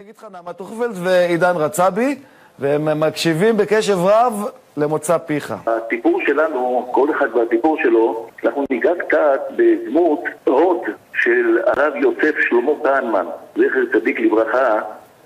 אני אגיד לך נעמה טוכפלד ועידן רצבי, והם מקשיבים בקשב רב למוצא פיך. הסיפור שלנו, כל אחד והסיפור שלו, אנחנו ניגע קצת בדמות הוד של הרב יוסף שלמה כהנמן, זכר צדיק לברכה,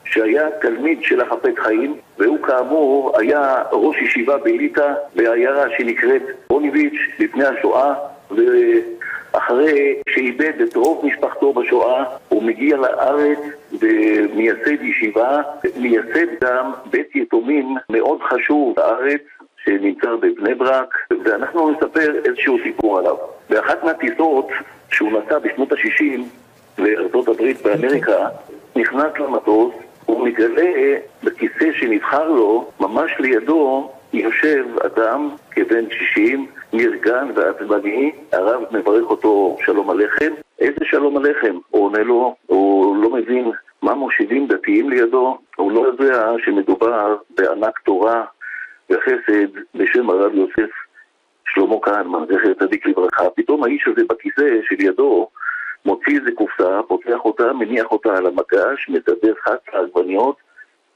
שהיה תלמיד של החפץ חיים, והוא כאמור היה ראש ישיבה בליטא בעיירה שנקראת רוניביץ' לפני השואה, ואחרי שאיבד את רוב משפחתו בשואה, הוא מגיע לארץ ומייסד ישיבה, מייסד גם בית יתומים מאוד חשוב בארץ, שנמצא בבני ברק, ואנחנו נספר איזשהו סיפור עליו. באחת מהטיסות שהוא נסע בשנות ה-60 לארצות הברית באמריקה, נכנס למטוס, הוא מגלה בכיסא שנבחר לו, ממש לידו יושב אדם כבן 60, נרגן ועצבני, הרב מברך אותו שלום עליכם. איזה שלום עליכם? הוא עונה לו, הוא לא מבין מה מושיבים דתיים לידו, הוא לא יודע שמדובר בענק תורה וחסד בשם הרב יוסף שלמה כהנמן, זכר צדיק לברכה. פתאום האיש הזה בכיסא של ידו מוציא איזה קופסה, פותח אותה, מניח אותה על המגש, מסדר חץ העגבניות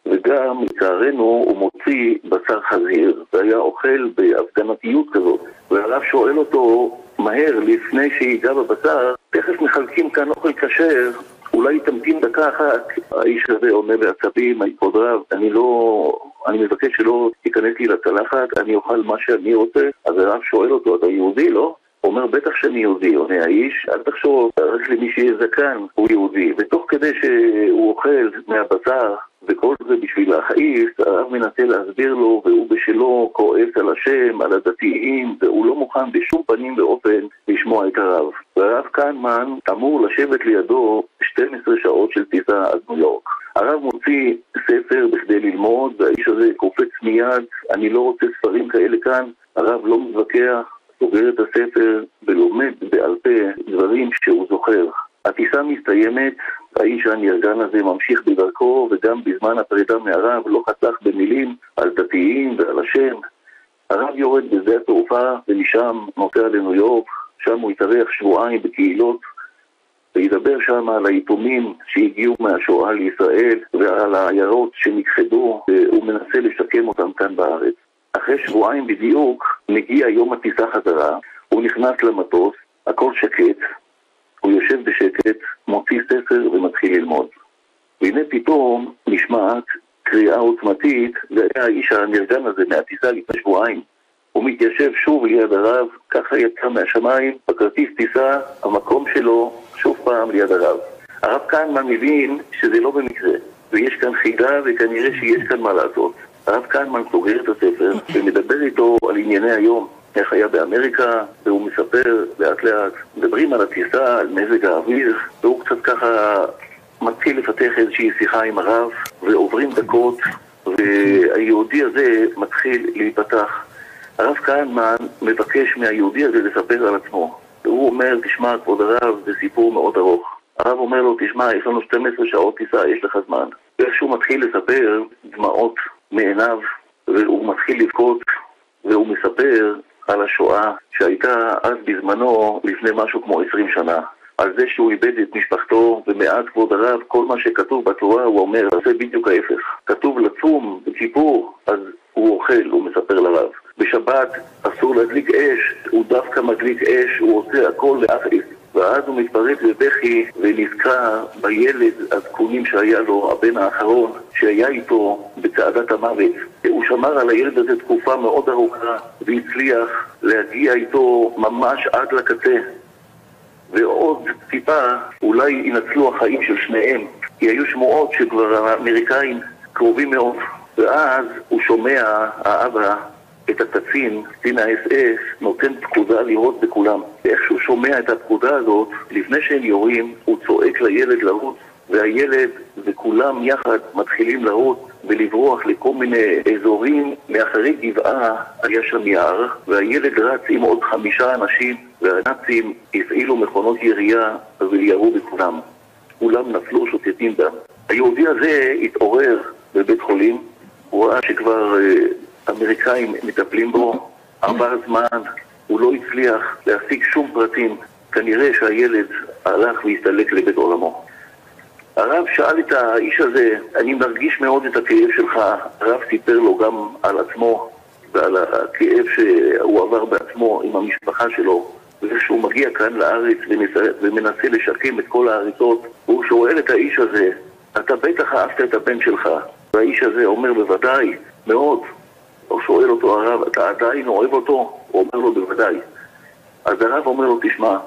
וגם, לצערנו, הוא מוציא בשר חזיר, והיה אוכל בהפגנתיות כזאת. והרב שואל אותו מהר, לפני שיגע בבשר, תכף מחלקים כאן אוכל כשר, אולי תמתין דקה אחת. האיש הזה עונה בעצבים, כבוד רב, אני לא... אני מבקש שלא תיכנס לי לצלחת, אני אוכל מה שאני רוצה. אז הרב שואל אותו, אתה יהודי, לא? אומר, בטח שאני יהודי, עונה האיש, אל תחשוב, רק למי שיהיה זקן הוא יהודי. ותוך כדי שהוא אוכל מהבשר, וכל זה בשביל להכעיס, הרב מנסה להסביר לו, והוא בשלו כועס על השם, על הדתיים, והוא לא מוכן בשום פנים ואופן לשמוע את הרב. והרב קנמן אמור לשבת לידו 12 שעות של טיסה עד ניו יורק. הרב מוציא ספר בכדי ללמוד, והאיש הזה קופץ מיד, אני לא רוצה ספרים כאלה כאן, הרב לא מתווכח, סוגר את הספר ולומד בעל פה דברים שהוא זוכר. הטיסה מסתיימת, האיש הנרגן הזה ממשיך בדרכו, וגם בזמן הפרידה מהרב לא חסך במילים על דתיים ועל השם. הרב יורד בשדה התעופה ומשם נוסע לניו יורק, שם הוא יתארח שבועיים בקהילות וידבר שם על היתומים שהגיעו מהשואה לישראל ועל העיירות שנכחדו, והוא מנסה לשקם אותם כאן בארץ. אחרי שבועיים בדיוק מגיע יום הטיסה חזרה, הוא נכנס למטוס, הכל שקט, הוא יושב בשקט, מוציא ספר ומתחיל ללמוד. והנה פתאום נשמעת קריאה עוצמתית, זה היה האיש הנרגן הזה מהטיסה לפני שבועיים. הוא מתיישב שוב ליד הרב, ככה יצא מהשמיים, בכרטיס טיסה, המקום שלו שוב פעם ליד הרב. הרב קנמן מבין שזה לא במקרה, ויש כאן חידה וכנראה שיש כאן מה לעשות. הרב קנמן סוגר את הספר ומדבר איתו על ענייני היום. איך היה באמריקה, והוא מספר לאט לאט, מדברים על הטיסה, על מזג האוויר, והוא קצת ככה מתחיל לפתח איזושהי שיחה עם הרב, ועוברים דקות, והיהודי הזה מתחיל להיפתח. הרב כהנמן מבקש מהיהודי הזה לספר על עצמו. והוא אומר, תשמע, כבוד הרב, זה סיפור מאוד ארוך. הרב אומר לו, תשמע, יש לנו 12 שעות טיסה, יש לך זמן. ואיכשהו מתחיל לספר, דמעות מעיניו, והוא מתחיל לבכות, והוא מספר על השואה שהייתה אז בזמנו, לפני משהו כמו 20 שנה. על זה שהוא איבד את משפחתו, ומאז כבוד הרב, כל מה שכתוב בתורה, הוא אומר, זה בדיוק ההפך. כתוב לצום בכיפור, אז הוא אוכל, הוא מספר לרב. בשבת אסור להדליק אש, הוא דווקא מדליק אש, הוא עושה הכל להכעיס. ואז הוא מתפרץ בבכי ונזכר בילד הזקונים שהיה לו, הבן האחרון, שהיה איתו בצעדת המוות. הוא שמר על הילד הזה תקופה מאוד ארוכה והצליח להגיע איתו ממש עד לקצה. ועוד טיפה אולי ינצלו החיים של שניהם, כי היו שמועות שכבר האמריקאים קרובים מאוד. ואז הוא שומע, האבא, את הקצין, קצין האס-אס, נותן פקודה לירות בכולם. ואיך שהוא שומע את הפקודה הזאת, לפני שהם יורים, הוא צועק לילד לרוץ, והילד וכולם יחד מתחילים לרוץ ולברוח לכל מיני אזורים. מאחרי גבעה היה שם יער, והילד רץ עם עוד חמישה אנשים, והנאצים הפעילו מכונות ירייה וירו בכולם. כולם נפלו שוטטים דם. היהודי הזה התעורר בבית חולים, הוא ראה שכבר אמריקאים מטפלים בו, עבר זמן, הוא לא הצליח להשיג שום פרטים. כנראה שהילד הלך והסתלק לבית עולמו. הרב שאל את האיש הזה, אני מרגיש מאוד את הכאב שלך. הרב סיפר לו גם על עצמו ועל הכאב שהוא עבר בעצמו עם המשפחה שלו, וכשהוא מגיע כאן לארץ ומנסה לשקם את כל ההריסות, הוא שואל את האיש הזה, אתה בטח אהבת את הבן שלך. והאיש הזה אומר, בוודאי, מאוד. הוא שואל אותו הרב, אתה עדיין אוהב אותו? הוא אומר לו, בוודאי. אז הרב אומר לו, תשמע,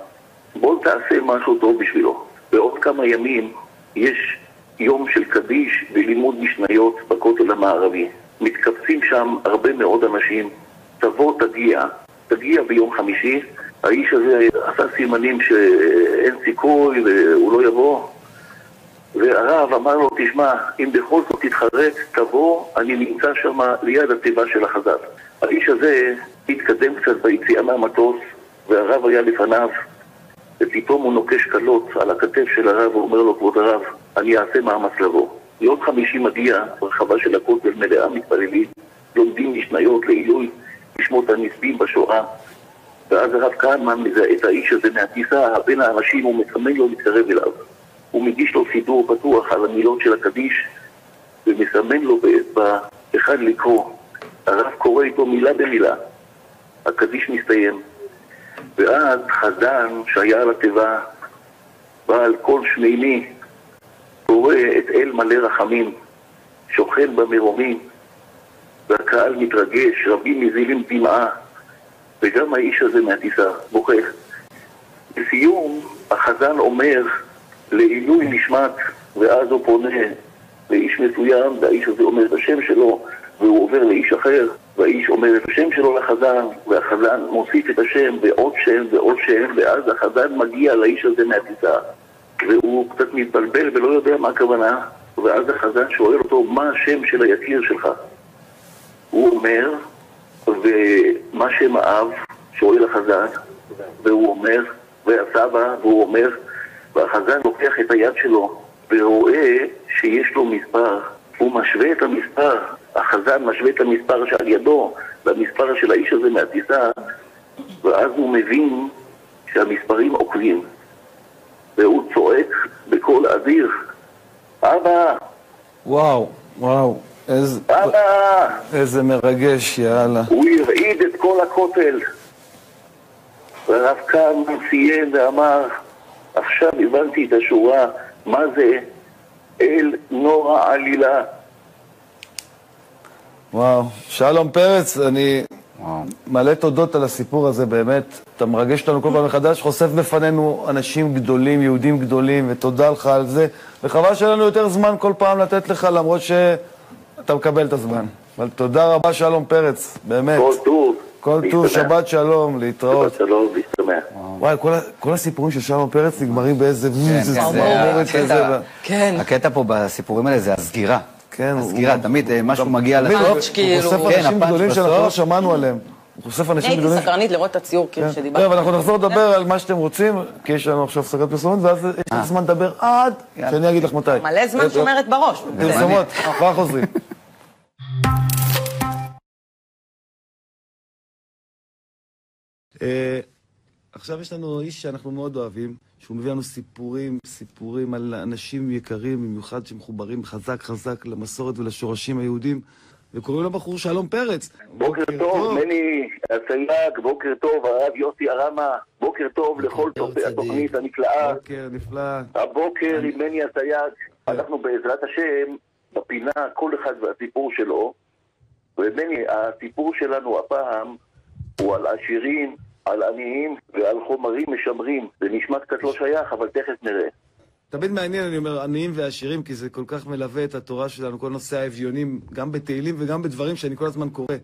בוא תעשה משהו טוב בשבילו. בעוד כמה ימים יש יום של קדיש ולימוד משניות בכותל המערבי. מתקבצים שם הרבה מאוד אנשים. תבוא, תגיע. תגיע ביום חמישי. האיש הזה עשה סימנים שאין סיכוי והוא לא יבוא. והרב אמר לו, תשמע, אם בכל זאת תתחרט, תבוא, אני נמצא שם ליד התיבה של החז"ל. האיש הזה התקדם קצת ביציאה מהמטוס, והרב היה לפניו, ופתאום הוא נוקש קלות על הכתף של הרב, ואומר לו, כבוד הרב, אני אעשה מאמץ לבוא. יום חמישי מגיע, הרחבה של הכותל מלאה מתפללים, לומדים משניות לעילוי לשמות הנספים בשואה. ואז הרב כהנמן מזהה את האיש הזה מהטיסה, בין האנשים הוא מסמן לו להתקרב אליו. הוא מגיש לו סידור פתוח על המילות של הקדיש ומסמן לו באחד לקרוא. הרב קורא איתו מילה במילה. הקדיש מסתיים. ואז חזן שהיה על התיבה, בעל קול שמימי, קורא את אל מלא רחמים, שוכן במרומים, והקהל מתרגש, רבים מזילים דמעה, וגם האיש הזה מהטיסה בוכה. לסיום, החזן אומר לעילוי נשמת, ואז הוא פונה לאיש מסוים, והאיש הזה אומר את השם שלו, והוא עובר לאיש אחר, והאיש אומר את השם שלו לחזן, והחזן מוסיף את השם ועוד שם ועוד שם, ואז החזן מגיע לאיש הזה מהטיסה, והוא קצת מתבלבל ולא יודע מה הכוונה, ואז החזן שואל אותו, מה השם של היקיר שלך? הוא אומר, ומה שם האב? שואל החזן, והוא אומר, והסבא, והוא אומר, והחזן לוקח את היד שלו ורואה שיש לו מספר. הוא משווה את המספר, החזן משווה את המספר שעל ידו למספר של האיש הזה מהטיסה, ואז הוא מבין שהמספרים עוקבים. והוא צועק בקול אדיר, אבא! וואו, וואו, איזה... אבא! איזה מרגש, יאללה. הוא הרעיד את כל הכותל. והרב כהנמן סיים ואמר, עכשיו הבנתי את השורה, מה זה אל נורא עלילה. וואו. שלום פרץ, אני מלא תודות על הסיפור הזה, באמת. אתה מרגש אותנו כל פעם מחדש, חושף בפנינו אנשים גדולים, יהודים גדולים, ותודה לך על זה. וחבל שאין לנו יותר זמן כל פעם לתת לך, למרות שאתה מקבל את הזמן. אבל תודה רבה, שלום פרץ, באמת. כל טוב. כל טוב, שבת שלום, להתראות. שבת שלום, להשתמע. וואי, כל, הסיפורים של שלום פרץ נגמרים באיזה... כן, איזה כן, זה צמרמורת הקטע- כזה. כן. הקטע פה בסיפורים האלה זה הסגירה. כן, הסגירה, תמיד אה, משהו מגיע לך. הוא- פאנץ', כאילו. הוא חושף כן, אנשים גדולים שאנחנו. לא שמענו עליהם. הוא חושף אנשים הייתי גדולים... סקרנית לראות את הציור כאילו כן. שדיברת. טוב, אנחנו נחזור לדבר על מה שאתם רוצים, כי יש לנו עכשיו הפסקת פרסומות, ואז יש לך זמן לדבר עד. שאני אגיד לך מתי. מלא זמן שומרת בראש. פרסומות, כבר חוזרים. עכשיו יש לנו איש שאנחנו מאוד אוהבים, שהוא מביא לנו סיפורים, סיפורים על אנשים יקרים, במיוחד שמחוברים חזק חזק למסורת ולשורשים היהודים, וקוראים לבחור שלום פרץ. בוקר טוב, מני הסייג, בוקר טוב, הרב יוסי ארמה, בוקר טוב לכל טוב, צופי. התוכנית הנפלאה. בוקר נפלא. הבוקר עם מני הסייג, אנחנו בעזרת השם, בפינה כל אחד והסיפור שלו, ומני, הסיפור שלנו הפעם הוא על עשירים, על עניים ועל חומרים משמרים. זה נשמע קצת לא שייך, אבל תכף נראה. תמיד מעניין, אני אומר, עניים ועשירים, כי זה כל כך מלווה את התורה שלנו, כל נושא האביונים, גם בתהילים וגם בדברים שאני כל הזמן קורא.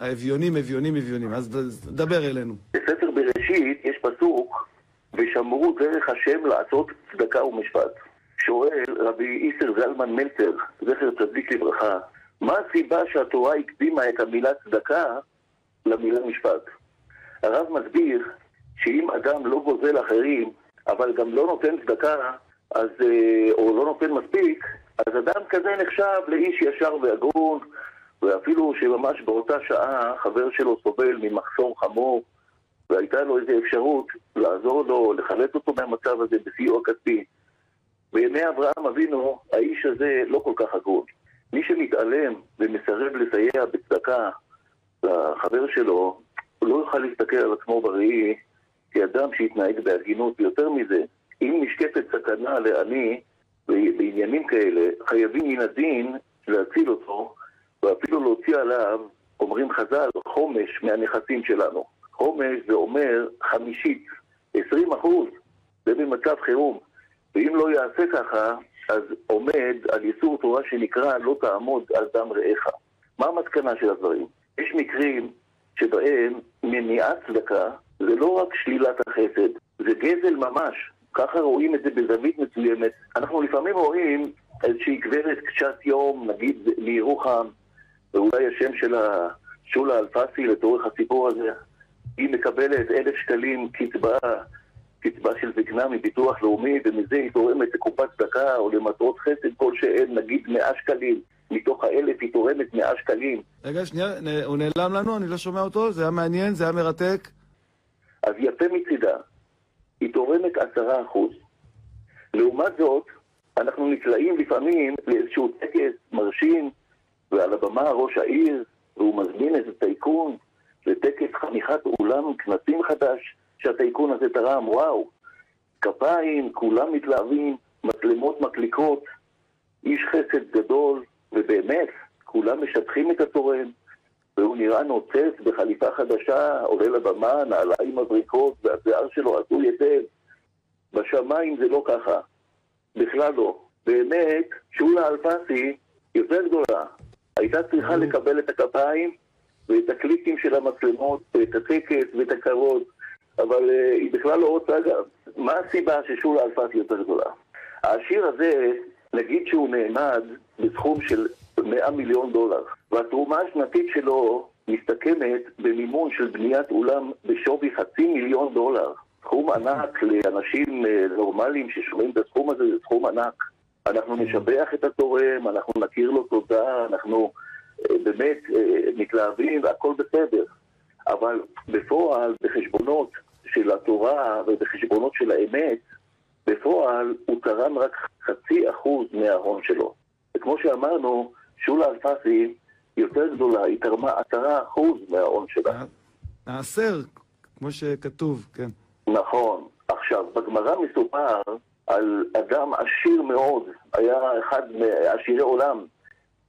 האביונים, אביונים, אביונים. אז דבר אלינו. בספר בראשית יש פסוק, ושמרו דרך השם לעשות צדקה ומשפט. שואל רבי איסר זלמן מלצר, זכר צדיק לברכה, מה הסיבה שהתורה הקדימה את המילה צדקה למילה משפט? הרב מסביר שאם אדם לא גוזל אחרים, אבל גם לא נותן צדקה, אז, אה, או לא נותן מספיק, אז אדם כזה נחשב לאיש ישר והגון, ואפילו שממש באותה שעה חבר שלו סובל ממחסור חמור, והייתה לו איזו אפשרות לעזור לו, לחלץ אותו מהמצב הזה בסיוע כספי. בימי אברהם אבינו, האיש הזה לא כל כך הגון. מי שמתעלם ומסרב לסייע בצדקה לחבר שלו, לא יוכל להסתכל על עצמו בראי כאדם שיתנהג בהגינות. ויותר מזה, אם נשקפת סכנה לעני בעניינים כאלה, חייבים מן הדין להציל אותו, ואפילו להוציא עליו, אומרים חז"ל, חומש מהנכסים שלנו. חומש זה אומר חמישית, עשרים אחוז, זה במצב חירום. ואם לא יעשה ככה, אז עומד על איסור תורה שנקרא לא תעמוד על דם רעך. מה המסקנה של הדברים? יש מקרים שבהם מניעת צדקה זה לא רק שלילת החסד, זה גזל ממש. ככה רואים את זה בזווית מסוימת. אנחנו לפעמים רואים איזושהי גברת קשת יום, נגיד מירוחם, ואולי השם שלה שולה אלפסי לצורך הסיפור הזה, היא מקבלת אלף שקלים קצבה, קצבה של זקנה מביטוח לאומי, ומזה היא תורמת לקופת צדקה או למטרות חסד כלשהן, נגיד מאה שקלים. מתוך האלף היא תורמת מאה שקלים. רגע, שנייה, הוא נעלם לנו, אני לא שומע אותו, זה היה מעניין, זה היה מרתק. אז יפה מצידה, היא תורמת עשרה אחוז. לעומת זאת, אנחנו נקלעים לפעמים לאיזשהו טקס מרשים, ועל הבמה ראש העיר, והוא מזמין איזה טייקון לטקס חניכת אולם כנסים חדש שהטייקון הזה תרם, וואו, כפיים, כולם מתלהבים, מצלמות מקליקות, איש חסד גדול, ובאמת, כולם משטחים את התורם, והוא נראה נוצץ בחליפה חדשה, עולה לבמה, נעליים מבריקות, והשיער שלו עשוי היטב. בשמיים זה לא ככה, בכלל לא. באמת, שולה אלפסי יותר גדולה. הייתה צריכה לקבל את הכפיים ואת הקליקים של המצלמות, ואת הטקס ואת הכבוד, אבל uh, היא בכלל לא רוצה גם. מה הסיבה ששולה אלפסי יותר גדולה? השיר הזה, נגיד שהוא נעמד בסכום של 100 מיליון דולר, והתרומה השנתית שלו מסתכמת במימון של בניית אולם בשווי חצי מיליון דולר. סכום ענק לאנשים אה, נורמליים ששומעים את הסכום הזה, זה סכום ענק. אנחנו נשבח את התורם, אנחנו נכיר לו תודה, אנחנו אה, באמת אה, מתלהבים והכל בסדר. אבל בפועל, בחשבונות של התורה ובחשבונות של האמת, בפועל הוא תרם רק חצי אחוז מההון שלו. וכמו שאמרנו, שולה אלפסי יותר גדולה, היא תרמה עשרה אחוז מההון שלה. העשר, כמו שכתוב, כן. נכון. עכשיו, בגמרא מסופר על אדם עשיר מאוד, היה אחד מעשירי עולם,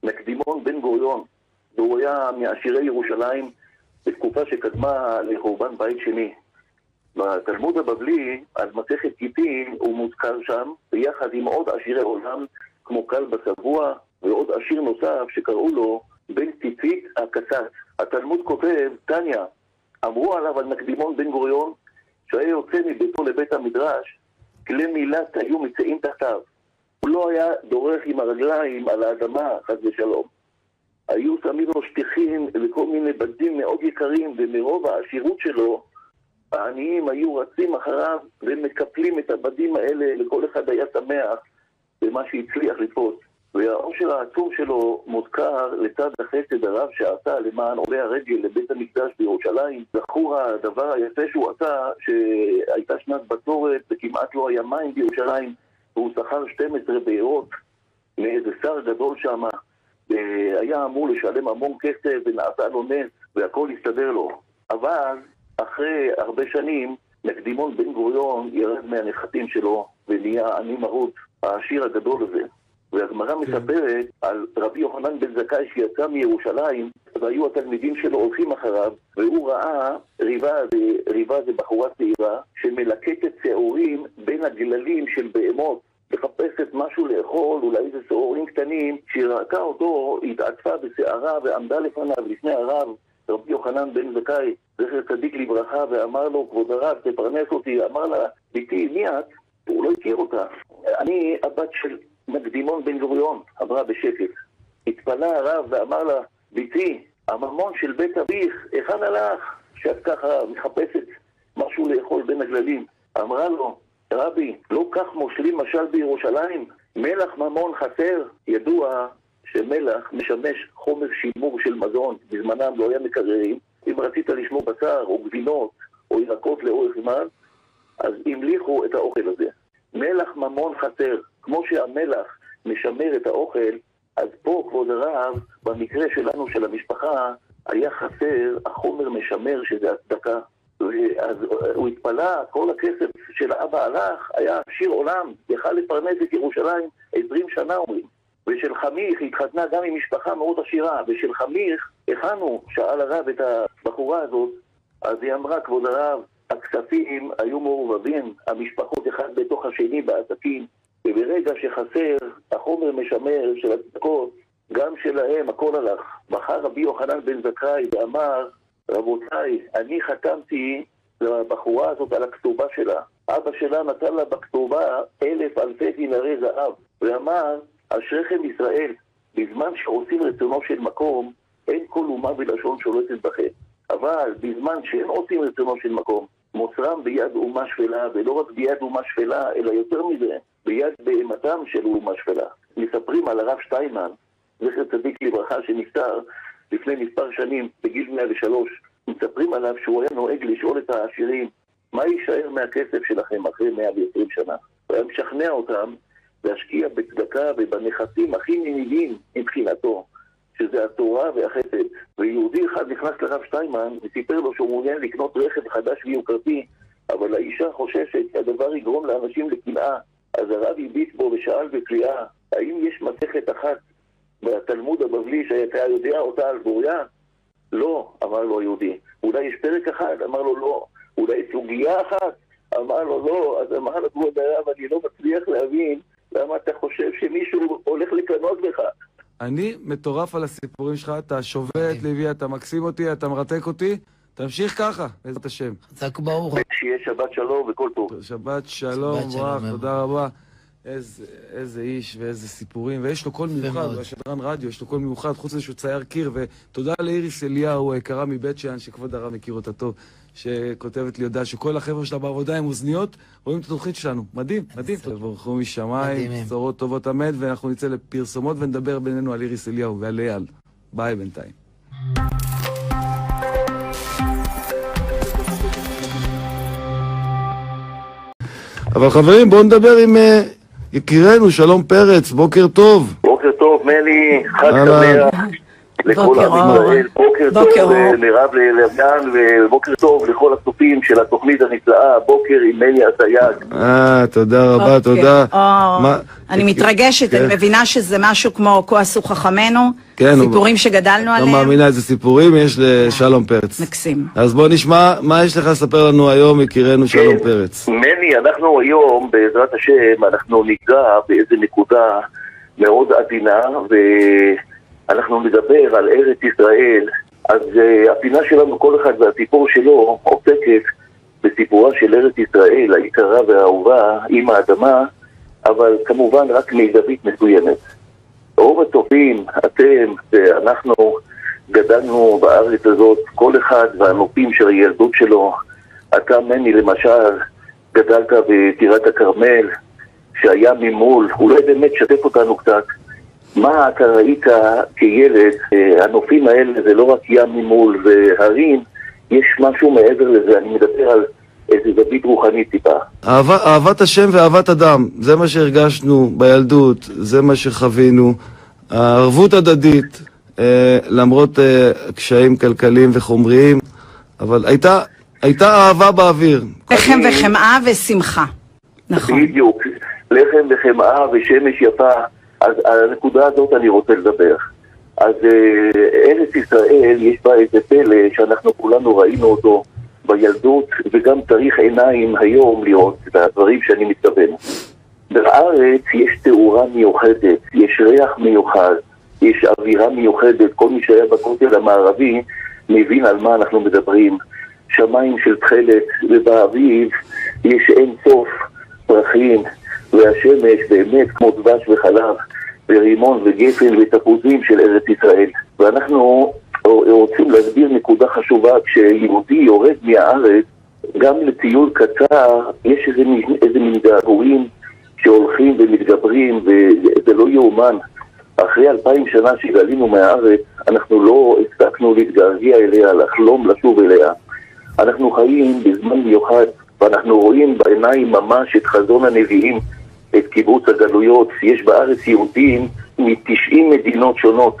מקדימון בן גוריון, והוא היה מעשירי ירושלים בתקופה שקדמה לחורבן בית שני. בתלמוד הבבלי, על מסכת גיטין, הוא מוזכר שם, ביחד עם עוד עשירי עולם, כמו כלבא שבוע, ועוד עשיר נוסף שקראו לו בן ציצית הקצת. התלמוד כותב, טניה, אמרו עליו על נקדימון בן גוריון, שהיה יוצא מביתו לבית המדרש, כלי מילת היו מצאים תחתיו. הוא לא היה דורך עם הרגליים על האדמה, חס ושלום. היו שמים לו שטיחים וכל מיני בדים מאוד יקרים, ומרוב העשירות שלו, העניים היו רצים אחריו ומקפלים את הבדים האלה, וכל אחד היה שמח במה שהצליח לתפוס. והעושר העצום שלו מוזכר לצד החסד הרב שעשה למען עולי הרגל לבית המקדש בירושלים. זכור הדבר היפה שהוא עשה, שהייתה שנת בצורת וכמעט לא היה מים בירושלים, והוא שכר 12 בארות מאיזה שר גדול שם, והיה אמור לשלם המון כסף ונעשה לו נס והכל הסתדר לו. אבל אחרי הרבה שנים, נקדימון בן גוריון ירד מהנכסים שלו ונהיה עני מרות, העשיר הגדול הזה. והגמרא כן. מספרת על רבי יוחנן בן זכאי שיצא מירושלים והיו התלמידים שלו הולכים אחריו והוא ראה ריבה, ריבה זה בחורה צעירה שמלקטת שעורים בין הגללים של בהמות מחפשת משהו לאכול, אולי איזה שעורים קטנים כשהיא ראתה אותו, התעטפה בשערה ועמדה לפניו, לפני הרב רבי יוחנן בן זכאי, זכר צדיק לברכה, ואמר לו, כבוד הרב, תפרנס אותי. אמר לה, ביתי, מי את? הוא לא הכיר אותה. אני הבת של מקדימון בן גוריון, אמרה בשקט. התפנה הרב ואמר לה, ביתי, הממון של בית אביך, היכן הלך? שאת ככה מחפשת משהו לאכול בין הגללים. אמרה לו, רבי, לא כך מושלים משל בירושלים? מלח ממון חסר? ידוע שמלח משמש חומר שימור של מזון, בזמנם לא היה מקררים. אם רצית לשמור בשר או גבינות או ירקות לאורך זמן, אז המליכו את האוכל הזה. מלח ממון חסר. כמו שהמלח משמר את האוכל, אז פה, כבוד הרב, במקרה שלנו, של המשפחה, היה חסר החומר משמר שזה הצדקה. אז הוא התפלא, כל הכסף של האבא הלך, היה עשיר עולם, יכל לפרנס את ירושלים 20 שנה אומרים. ושל חמיך התחתנה גם עם משפחה מאוד עשירה, ושל חמיך, הכנו, שאל הרב את הבחורה הזאת, אז היא אמרה, כבוד הרב, הכספים היו מעורבבים, המשפחות אחד בתוך השני בעסקים, וברגע שחסר החומר משמר של הצדקות, גם שלהם הכל הלך. בחר רבי יוחנן בן זכאי ואמר, רבותיי, אני חתמתי לבחורה הזאת על הכתובה שלה. אבא שלה נתן לה בכתובה אלף אלפי דינרי זהב, ואמר, אשריכם ישראל, בזמן שעושים רצונו של מקום, אין כל אומה ולשון שולטת בכם. אבל בזמן שאין עושים רצונו של מקום, מוסרם ביד אומה שפלה, ולא רק ביד אומה שפלה, אלא יותר מזה, ביד בהמתם של אומה שפלה. מספרים על הרב שטיינמן, זכר צדיק לברכה, שנפטר לפני מספר שנים, בגיל 103, מספרים עליו שהוא היה נוהג לשאול את העשירים, מה יישאר מהכסף שלכם אחרי 120 שנה? הוא היה משכנע אותם להשקיע בצדקה ובנכסים הכי מניבים מבחינתו, שזה התורה והחסד. ויהודי אחד נכנס לרב שטיינמן וסיפר לו שהוא מעוניין לקנות רכב חדש ויוקרתי, אבל האישה חוששת שהדבר יגרום לאנשים לקנאה. אז הרב הביט בו ושאל בקריאה, האם יש מסכת אחת בתלמוד הבבלי שאתה יודע אותה על בוריה? לא, אמר לו היהודי. אולי יש פרק אחד? אמר לו לא. אולי סוגיה אחת? אמר לו לא. אז אמר לו כבוד הרב, אני לא מצליח להבין למה אתה חושב שמישהו הולך לקנות בך. אני מטורף על הסיפורים שלך, אתה שובה את ליבי, אתה מקסים אותי, אתה מרתק אותי. תמשיך ככה, בעזרת השם. חזק וברוך. שיהיה שבת שלום וכל טוב. שבת שלום, אמן. תודה רבה. איזה, איזה איש ואיזה סיפורים, ויש לו קול מיוחד, השדרן רדיו, יש לו קול מיוחד, חוץ מזה שהוא צייר קיר, ותודה לאיריס אליהו, היקרה מבית שאן, שכבוד הרב מכיר אותה טוב, שכותבת לי הודעה שכל החבר'ה שלה בעבודה עם אוזניות, רואים את התוכנית שלנו. מדהים, מדהים. תבורכו משמיים. בשורות טובות אמת, ואנחנו נצא לפרסומות ונדבר בינינו על איריס אליהו ועל אייל. ביי בינתיים. אבל חברים, בואו נדבר עם אה, יקירנו, שלום פרץ, בוקר טוב. בוקר טוב, מלי, חג. שמח לכל עם אור. ישראל, בוקר טוב לרב לרדן, ובוקר טוב לכל הצופים של התוכנית הנפלאה, בוקר עם מלי אסייג. אה, תודה רבה. תודה. אני מתרגשת, כן. אני מבינה שזה משהו כמו כה עשו חכמינו, כן, סיפורים שגדלנו לא עליהם. מאמינה איזה סיפורים יש לשלום פרץ. מקסים. אז בוא נשמע, מה יש לך לספר לנו היום, יקירנו שלום כן. פרץ? מני, אנחנו היום, בעזרת השם, אנחנו ניגע באיזה נקודה מאוד עדינה, ואנחנו נדבר על ארץ ישראל. אז uh, הפינה שלנו, כל אחד והסיפור שלו, עוסקת בסיפורה של ארץ ישראל, היקרה והאהובה, עם האדמה, אבל כמובן רק מזווית מסוימת. רוב הצופים, אתם ואנחנו גדלנו בארץ הזאת, כל אחד והנופים של הילדות שלו. אתה, מני, למשל, גדלת בטירת הכרמל, שהיה ממול, אולי באמת שתף אותנו קצת. מה אתה ראית כילד, אה, הנופים האלה זה לא רק ים ממול והרים, יש משהו מעבר לזה, אני מדבר על איזה זווית רוחנית טיפה. אהבה, אהבת השם ואהבת אדם, זה מה שהרגשנו בילדות, זה מה שחווינו. הערבות הדדית, אה, למרות אה, קשיים כלכליים וחומריים, אבל הייתה, הייתה אהבה באוויר. לחם וחמאה ושמחה. נכון. בדיוק, לחם וחמאה ושמש יפה, אז על הנקודה הזאת אני רוצה לדבר. אז אה, ארץ ישראל, יש בה איזה פלא שאנחנו כולנו ראינו אותו בילדות, וגם צריך עיניים היום לראות את הדברים שאני מתכוון. בארץ יש תאורה מיוחדת, יש ריח מיוחד, יש אווירה מיוחדת, כל מי שהיה בכותל המערבי מבין על מה אנחנו מדברים. שמיים של תכלת, ובאביב יש אין סוף פרחים, והשמש באמת כמו דבש וחלב, ורימון וגפן ותפוזים של ארץ ישראל. ואנחנו רוצים להסביר נקודה חשובה, כשיהודי יורד מהארץ, גם לטיול קצר, יש איזה, איזה מין געגועים שהולכים ומתגברים, וזה לא יאומן. אחרי אלפיים שנה שגלינו מהארץ, אנחנו לא הספקנו להתגעגע אליה, לחלום לשוב אליה. אנחנו חיים בזמן מיוחד, ואנחנו רואים בעיניים ממש את חזון הנביאים, את קיבוץ הגלויות. יש בארץ יהודים מ-90 מדינות שונות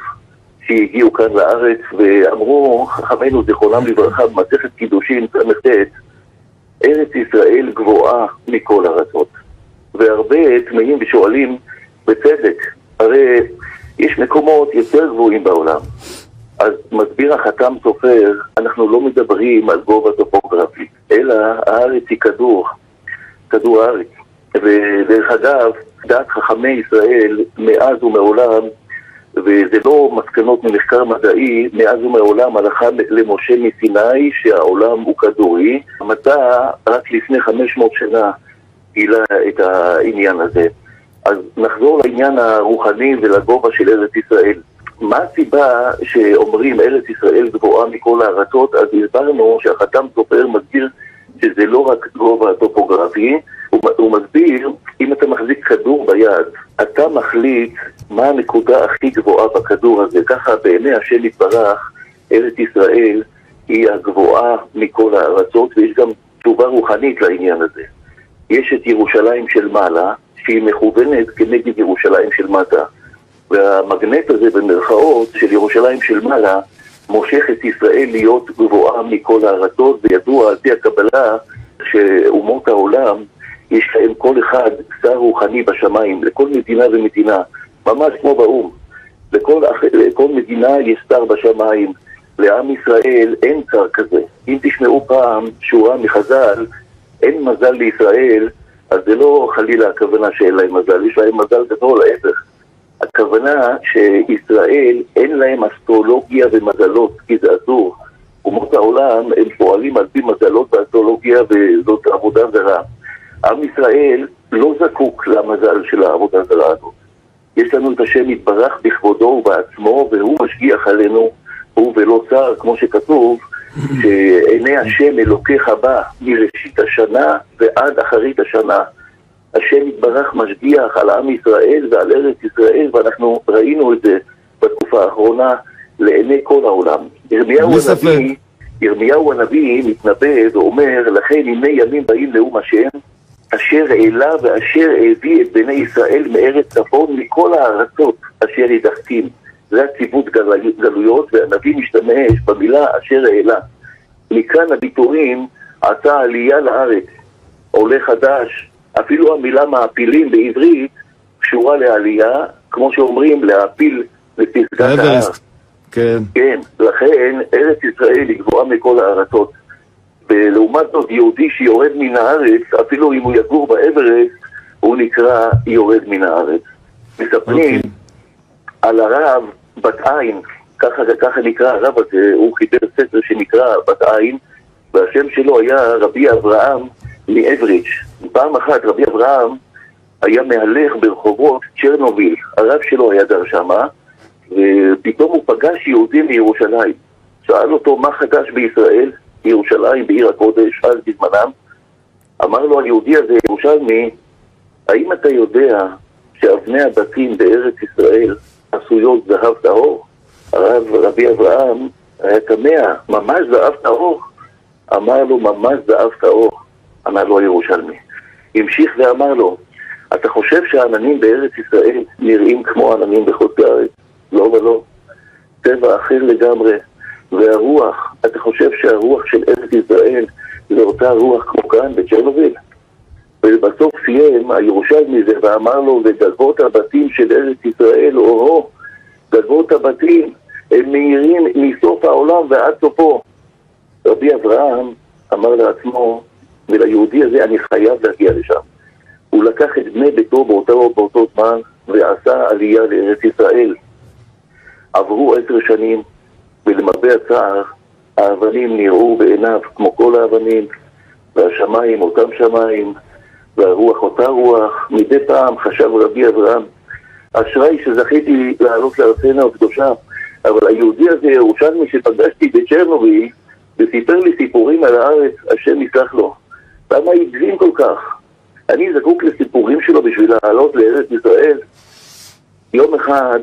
שהגיעו כאן לארץ ואמרו, חכמינו זיכרונם לברכה במסכת קידושין ס"ט, ארץ ישראל גבוהה מכל ארצות. והרבה תמהים ושואלים, בצדק, הרי יש מקומות יותר גבוהים בעולם. אז מסביר החתם סופר, אנחנו לא מדברים על גובה טופוגרפי, אלא הארץ היא כדור, כדור הארץ. ודרך אגב, דעת חכמי ישראל מאז ומעולם, וזה לא מסקנות ממחקר מדעי, מאז ומעולם הלכה למשה מסיני שהעולם הוא כדורי, המדע רק לפני 500 שנה גילה את העניין הזה. אז נחזור לעניין הרוחני ולגובה של ארץ ישראל. מה הסיבה שאומרים ארץ ישראל גבוהה מכל הארצות? אז הסברנו שהחתם סופר מסביר שזה לא רק גובה טופוגרפי, הוא, הוא מסביר, אם אתה מחזיק כדור ביד, אתה מחליט מה הנקודה הכי גבוהה בכדור הזה. ככה בעיני השם יתברך, ארץ ישראל היא הגבוהה מכל הארצות, ויש גם תשובה רוחנית לעניין הזה. יש את ירושלים של מעלה, שהיא מכוונת כנגד ירושלים של מטה. והמגנט הזה במרכאות של ירושלים של מעלה מושך את ישראל להיות גבוהה מכל הארצות, וידוע על פי הקבלה שאומות העולם יש להם כל אחד שר רוחני בשמיים, לכל מדינה ומדינה, ממש כמו באו"ם. לכל, לכל מדינה יש שר בשמיים, לעם ישראל אין שר כזה. אם תשמעו פעם שורה מחז"ל, אין מזל לישראל, אז זה לא חלילה הכוונה שאין להם מזל, יש להם מזל גדול, להפך. הכוונה שישראל אין להם אסטרולוגיה ומזלות, כי זה אסור. אומות העולם הם פועלים על פי מזלות ואסטרולוגיה וזאת עבודה זרה. עם ישראל לא זקוק למזל של העבודה הזרה הזאת. יש לנו את השם יתברך בכבודו ובעצמו, והוא משגיח עלינו, הוא ולא שר, כמו שכתוב, שעיני השם אלוקיך בא מראשית השנה ועד אחרית השנה. השם יתברך משגיח על עם ישראל ועל ארץ ישראל, ואנחנו ראינו את זה בתקופה האחרונה לעיני כל העולם. ירמיהו הנביא, ירמיהו הנביא מתנבא ואומר, לכן הנה ימים באים נאום השם, אשר העלה ואשר הביא את בני ישראל מארץ צפון מכל הארצות אשר ידחתים. זה הציוות גלויות, והנביא משתמש במילה אשר העלה. מכאן הביטויים עשה עלייה לארץ, עולה חדש, אפילו המילה מעפילים בעברית קשורה לעלייה, כמו שאומרים להעפיל לפסגת ההר. כן. כן, לכן ארץ ישראל היא גבוהה מכל הארצות. ולעומת זאת יהודי שיורד מן הארץ, אפילו אם הוא יגור באברסט, הוא נקרא יורד מן הארץ. מספרים okay. אוקיי. על הרב בת עין, ככה, ככה נקרא הרב הזה, הוא חיבר ספר שנקרא בת עין, והשם שלו היה רבי אברהם מאבריץ'. פעם אחת רבי אברהם היה מהלך ברחובות צ'רנוביל, הרב שלו היה גר שמה, ופתאום הוא פגש יהודים מירושלים. שאל אותו מה חדש בישראל, בירושלים, בעיר הקודש, אז בזמנם. אמר לו היהודי הזה, ירושלמי, האם אתה יודע שאבני הבתים בארץ ישראל עשויות זהב טהור? הרב רבי אברהם היה תמה, ממש זהב טהור? אמר לו, ממש זהב טהור. אמר לו הירושלמי. המשיך ואמר לו, אתה חושב שהעננים בארץ ישראל נראים כמו עננים בחוץ לארץ? לא ולא. טבע אחר לגמרי. והרוח, אתה חושב שהרוח של ארץ ישראל זה אותה רוח כמו כאן בצ'רנוביל? ובסוף סיים הירושלמי זה ואמר לו, וגלבות הבתים של ארץ ישראל, או-הו, גלבות הבתים הם מהירים מסוף העולם ועד סופו. רבי אברהם אמר לעצמו, וליהודי הזה אני חייב להגיע לשם. הוא לקח את בני ביתו באותו, באותו זמן ועשה עלייה לארץ ישראל. עברו עשר שנים, ולמרבה הצער, האבנים נראו בעיניו כמו כל האבנים, והשמיים אותם שמיים, והרוח אותה רוח. מדי פעם חשב רבי אברהם, אשראי שזכיתי לעלות לארצנה הקדושה, אבל היהודי הזה, ירושלמי שפגשתי בצ'רנוביל, וסיפר לי סיפורים על הארץ, השם יסלח לו. למה הגזים כל כך? אני זקוק לסיפורים שלו בשביל לעלות לארץ ישראל. יום אחד,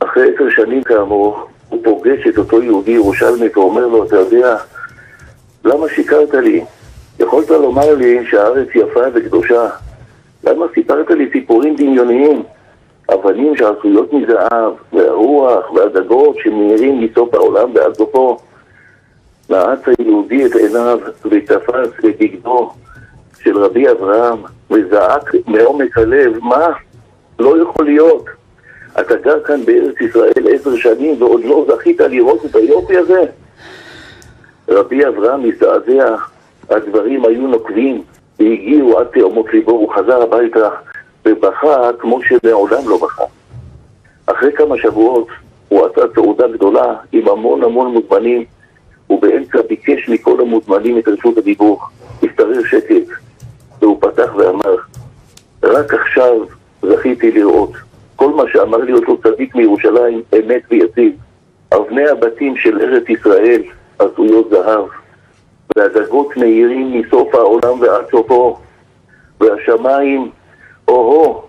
אחרי עשר שנים כאמור, הוא פוגש את אותו יהודי ירושלמי ואומר לו, אתה יודע, למה שיקרת לי? יכולת לומר לי שהארץ יפה וקדושה. למה סיפרת לי סיפורים דמיוניים? אבנים שעשויות מזהב, והרוח והגגות שמאירים מסוף העולם ועד סופו. נעץ היהודי את עיניו ותפס בבגדו של רבי אברהם וזעק מעומק הלב, מה? לא יכול להיות. אתה גר כאן בארץ ישראל עשר שנים ועוד לא זכית לראות את היופי הזה? רבי אברהם מזדעזע, הדברים היו נוקבים והגיעו עד תאומות ליבו, הוא חזר הביתה ובכה כמו שמעולם לא בכה. אחרי כמה שבועות הוא עשה סעודה גדולה עם המון המון מוזמנים ובאמצע ביקש מכל המוזמנים את רשות הדיבור. השתרר שקט והוא פתח ואמר רק עכשיו זכיתי לראות כל מה שאמר לי אותו צדיק מירושלים אמת ויציב. אבני הבתים של ארץ ישראל עשויות זהב והגגות מאירים מסוף העולם ועד סופו. והשמיים, או-הו,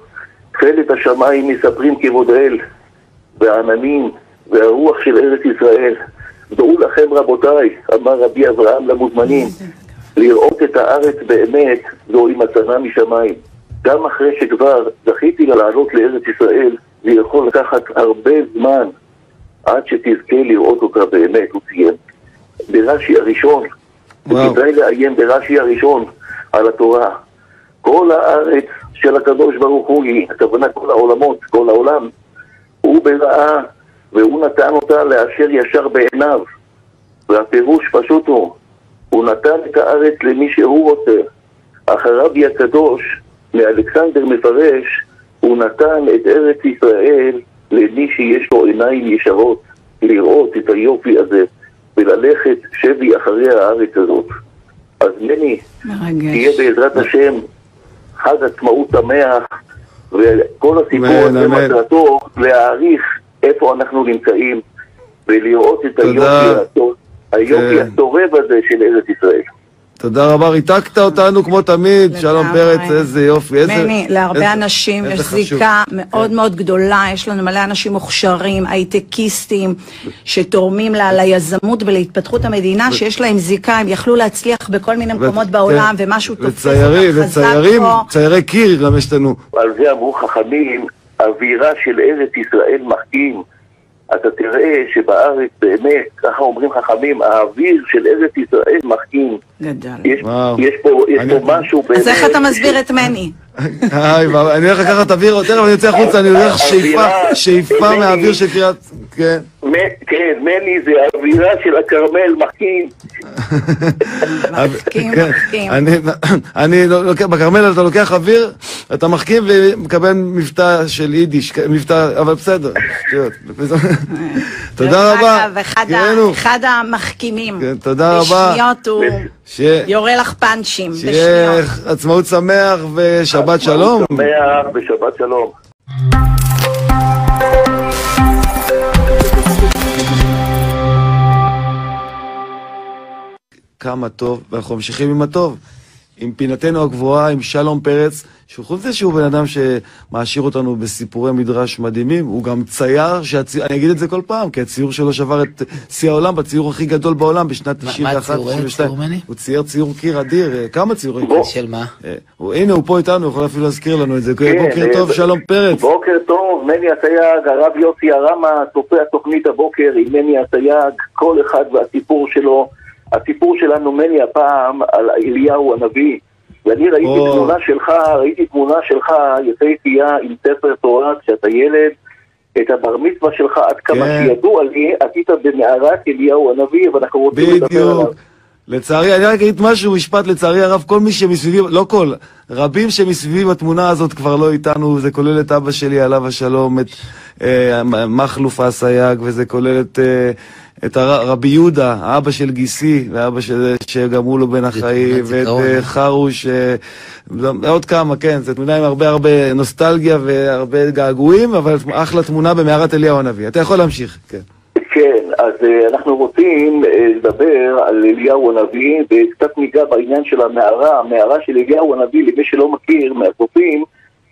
תכלת השמיים מספרים כמודל והעננים והרוח של ארץ ישראל. דעו לכם רבותיי, אמר רבי אברהם למוזמנים לראות את הארץ באמת זוהי מתנה משמיים גם אחרי שכבר זכיתי לעלות לארץ ישראל זה יכול לקחת הרבה זמן עד שתזכה לראות אותה באמת, הוא ציין. ברש"י הראשון. וכדאי לעיין ברש"י הראשון על התורה. כל הארץ של הקדוש ברוך הוא היא, הכוונה כל העולמות, כל העולם, הוא בראה והוא נתן אותה לאשר ישר בעיניו. והפירוש פשוט הוא, הוא נתן את הארץ למי שהוא רוצה. אך הרבי הקדוש מאלכסנדר מפרש, הוא נתן את ארץ ישראל למי שיש לו עיניים ישרות, לראות את היופי הזה וללכת שבי אחרי הארץ הזאת. אז מני, תהיה. בעזרת השם חג עצמאות שמח, וכל הסיפור הזה. מטרתו להעריך איפה אנחנו נמצאים ולראות את. היופי הטוב- היופי כן. הסובב הזה של ארץ ישראל. תודה רבה, ריתקת אותנו כמו תמיד, לגמרי. שלום פרץ, איזה יופי, איזה... מני, להרבה איזה- אנשים איזה יש חשוב. זיקה מאוד כן. מאוד גדולה, יש לנו מלא אנשים מוכשרים, הייטקיסטים, שתורמים לה ליזמות ולהתפתחות המדינה, שיש להם זיקה, הם יכלו להצליח בכל מיני מקומות ו- בעולם, כן. ומשהו תופס וציירים, אותם חזק וציירים, פה. ציירי קיר גם יש לנו. על זה אמרו חכמים, אווירה של ארץ ישראל מחכים. אתה תראה שבארץ באמת, ככה אומרים חכמים, האוויר של ארץ ישראל מחכים. יש. יש פה, יש אני- פה משהו באמת... אז איך אתה מסביר את מני? אני הולך לקחת אוויר, תכף אני יוצא החוצה, אני הולך שאיפה, אווירה- שאיפה מהאוויר של קריית... כן. כן, מני זה האווירה של הכרמל מחכים. מחכים, כן. מחכים. אני, אני לא- לוקח, בכרמל אתה לוקח אוויר, אתה מחכים ומקבל מבטא של יידיש, מבטא, אבל בסדר. שטויות. תודה רבה. אגב, אחד המחכימים. כן, תודה רבה. בשניות הוא יורה לך פאנצ'ים. שיהיה. עצמאות שמח ושבת שלום. שמח ושבת שלום. כמה טוב, ואנחנו ממשיכים עם הטוב. עם פינתנו הגבוהה, עם שלום פרץ, שחוץ מזה שהוא בן אדם שמעשיר אותנו בסיפורי מדרש מדהימים, הוא גם צייר, שהצי... אני אגיד את זה כל פעם, כי הציור שלו שבר את שיא העולם בציור הכי גדול בעולם בשנת מה- 91-92. מה הציור? אין ציור מני? הוא צייר ציור קיר אדיר, אה, כמה ציורים? בוא. של מה? אה, הוא- הנה, הוא פה איתנו, יכול אפילו להזכיר לנו את זה. כן, בוקר אה, טוב, שלום פרץ. בוקר טוב, מני הסייג, הרב יוסי הרמה, צופה התוכנית הבוקר עם מני הסייג, כל אחד והסיפור שלו. הסיפור שלנו, מני, הפעם על אליהו הנביא. ואני ראיתי או. תמונה שלך, ראיתי תמונה שלך יפהפייה עם ספר תורה כשאתה ילד. את הבר מצווה שלך, עד כמה כן. שידוע לי, עשית במערת אליהו הנביא, ואנחנו רוצים לדבר עליו. בדיוק. לצערי, אני רק אגיד משהו, משפט, לצערי הרב, כל מי שמסביבי, לא כל, רבים שמסביבי בתמונה הזאת כבר לא איתנו, זה כולל את אבא שלי, עליו השלום, את אה, מכלוף אסייג, וזה כולל את, אה, את הר, רבי יהודה, האבא של גיסי, ואבא של, שגם הוא לא בין החיים, ואת אה, אה? חרוש, אה, ועוד כמה, כן, זו תמונה עם הרבה הרבה נוסטלגיה והרבה געגועים, אבל אחלה תמונה במערת אליהו הנביא. אתה יכול להמשיך, כן. כן, אז uh, אנחנו רוצים לדבר על אליהו הנביא וקצת ניגע בעניין של המערה. המערה של אליהו הנביא, למי שלא מכיר מהצופים,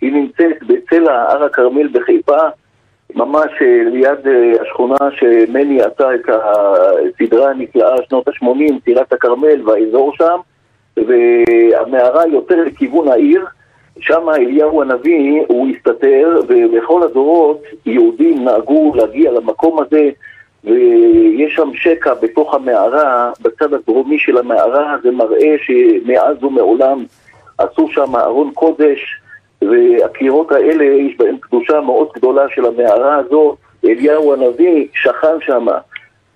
היא נמצאת בצלע הר הכרמל בחיפה, ממש uh, ליד uh, השכונה שמני עשה את הסדרה הנפלאה שנות ה-80, טירת הכרמל והאזור שם, והמערה יותר לכיוון העיר. שם אליהו הנביא, הוא הסתתר, ובכל הדורות יהודים נהגו להגיע למקום הזה, ויש שם שקע בתוך המערה, בצד הדרומי של המערה, זה מראה שמאז ומעולם עשו שם ארון קודש, והקירות האלה, יש בהם קדושה מאוד גדולה של המערה הזאת, אליהו הנביא שכן שם.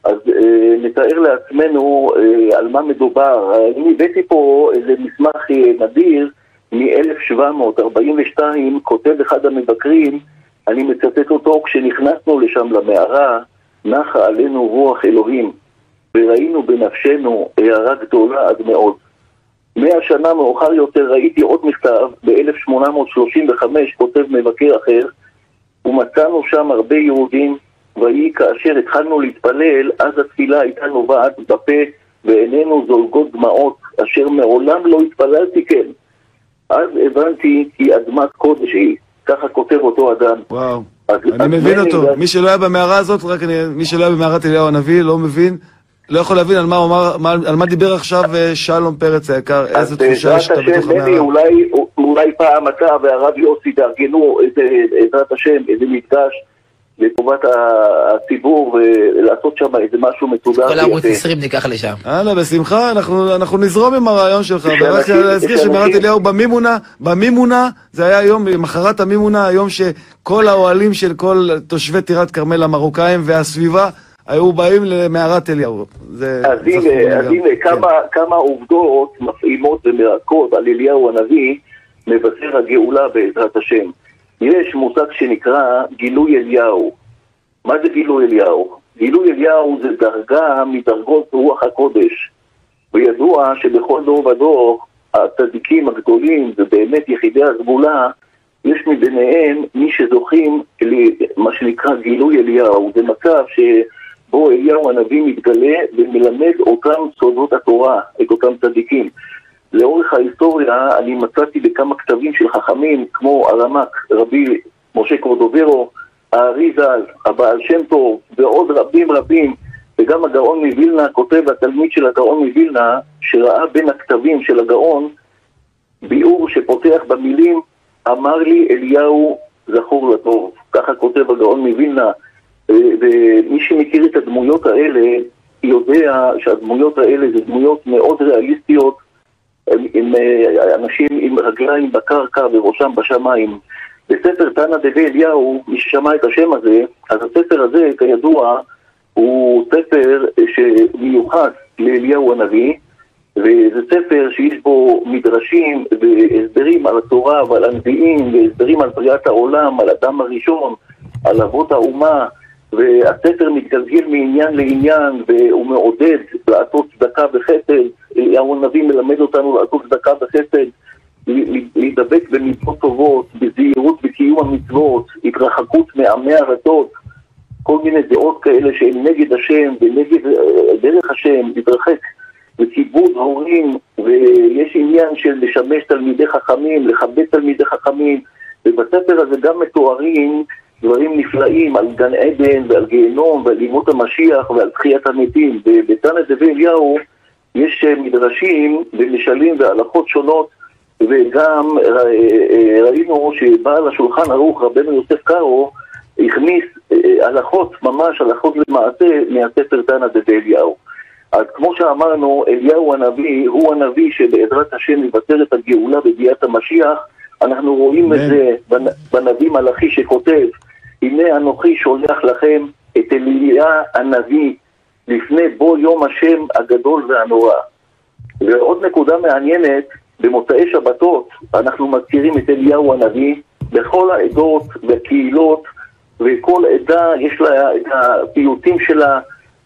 אז אה, נתאר לעצמנו אה, על מה מדובר. אני הבאתי פה איזה מסמך אה, נדיר מ-1742, כותב אחד המבקרים, אני מצטט אותו, כשנכנסנו לשם למערה, נחה עלינו רוח אלוהים, וראינו בנפשנו הערה גדולה עד מאוד. מאה שנה מאוחר יותר ראיתי עוד מכתב, ב-1835 כותב מבקר אחר, ומצאנו שם הרבה יהודים, ויהי כאשר התחלנו להתפלל, אז התפילה הייתה נובעת בפה ועינינו זולגות דמעות, אשר מעולם לא התפללתי כן. אז הבנתי כי אדמת קודש היא, ככה כותב אותו אדם. וואו. אז- אני אז מבין אותו. מי שלא היה במערה הזאת, רק אני, מי שלא היה במערת אליהו הנביא, לא מבין, לא יכול להבין על מה הוא אמר, מה- על מה דיבר עכשיו אה, שלום פרץ היקר, איזו אז תחושה לך בתוך השם, המערה. אולי, אולי פעם אתה והרב יוסי תארגנו איזה, בעזרת השם, איזה מפגש לטובת הציבור ולעשות שם איזה משהו מסודר. כל ערוץ ויפה. 20 ניקח לשם. הלאה, בשמחה, אנחנו, אנחנו נזרום עם הרעיון שלך. ורק להזכיר שמערת אנשים- אליהו במימונה, במימונה, זה היה יום, מחרת המימונה, היום שכל האוהלים של כל תושבי טירת כרמל המרוקאים והסביבה היו באים למערת אליהו. זה אז הנה, אז. הנה כן. כמה, כמה עובדות מפעימות ומרקות על אליהו הנביא, מבשר הגאולה בעזרת השם. יש מושג שנקרא גילוי אליהו. מה זה גילוי אליהו? גילוי אליהו זה דרגה מדרגות רוח הקודש. וידוע שבכל דור ודור הצדיקים הגדולים ובאמת יחידי הסגולה, יש מביניהם מי שזוכים למה שנקרא גילוי אליהו. זה מצב שבו אליהו הנביא מתגלה ומלמד אותם סודות התורה, את אותם צדיקים. לאורך ההיסטוריה אני מצאתי בכמה כתבים של חכמים כמו הרמ"ק, רבי משה קורדוברו, הארי ז"ל, הבעל שם טוב ועוד רבים רבים וגם הגאון מווילנה כותב, התלמיד של הגאון מווילנה, שראה בין הכתבים של הגאון ביאור שפותח במילים אמר לי אליהו זכור לטוב. ככה כותב הגאון מווילנה. ומי שמכיר את הדמויות האלה יודע שהדמויות האלה זה דמויות מאוד ריאליסטיות עם, עם אה, אנשים עם רגליים בקרקע וראשם בשמיים. בספר תנא דבי אליהו, מי ששמע את השם הזה, אז הספר הזה, כידוע, הוא ספר שמיוחס לאליהו הנביא, וזה ספר שיש בו מדרשים והסברים על התורה ועל הנביאים, והסברים על בריאת העולם, על אדם הראשון, על אבות האומה, והספר מתגלגל מעניין לעניין, והוא מעודד לעשות צדקה וחסד. אליהו הנביא מלמד אותנו לעשות צדקה וחסד, להידבק במצוות טובות, בזהירות בקיום המצוות, התרחקות מעמי ארצות, כל מיני דעות כאלה שהן נגד השם ונגד אה, דרך השם, להתרחק וכיבוד הורים, ויש עניין של לשמש תלמידי חכמים, לכבד תלמידי חכמים, ובספר הזה גם מתוארים דברים נפלאים על גן עדן ועל גיהנום ועל ימות המשיח ועל תחיית המתים. ובתנא דבי אליהו יש אה, מדרשים ומשלים והלכות שונות, וגם אה, אה, ראינו שבעל השולחן ערוך, רבנו יוסף קארו, הכניס הלכות, ממש הלכות למעשה, מהספר תנא דבי אליהו. אז כמו שאמרנו, אליהו הנביא הוא הנביא שבעזרת השם יבשר את הגאולה בביאת המשיח. אנחנו רואים את. זה בנ- בנביא מלאכי שכותב, הנה אנוכי שולח לכם את אליה הנביא לפני בוא יום השם הגדול והנורא. ועוד נקודה מעניינת, במוצאי שבתות אנחנו מזכירים את אליהו הנביא בכל העדות והקהילות וכל עדה יש לה את הפיוטים שלה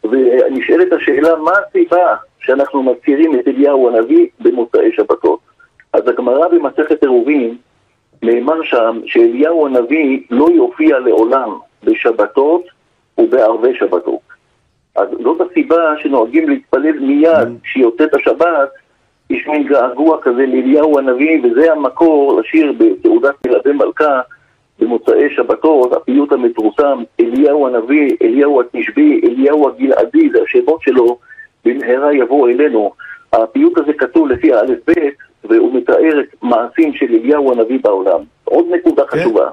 ונשאלת השאלה מה הסיבה שאנחנו מזכירים את אליהו הנביא במוצאי שבתות. אז הגמרא במסכת עירובין נאמר שם שאליהו הנביא לא יופיע לעולם בשבתות ובערבי שבתות. אז זאת הסיבה שנוהגים להתפלל מיד כשיוצאת השבת, יש מין געגוע כזה לאליהו הנביא, וזה המקור לשיר בתעודת מלווה מלכה במוצאי שבתות, הפיוט המפורסם, אליהו הנביא, אליהו התשבי, אליהו הגלעדי, זה השמות שלו, במהרה יבוא אלינו. הפיוט הזה כתוב לפי האלף בית, והוא מתאר את מעשים של אליהו הנביא בעולם. עוד נקודה כן. חשובה.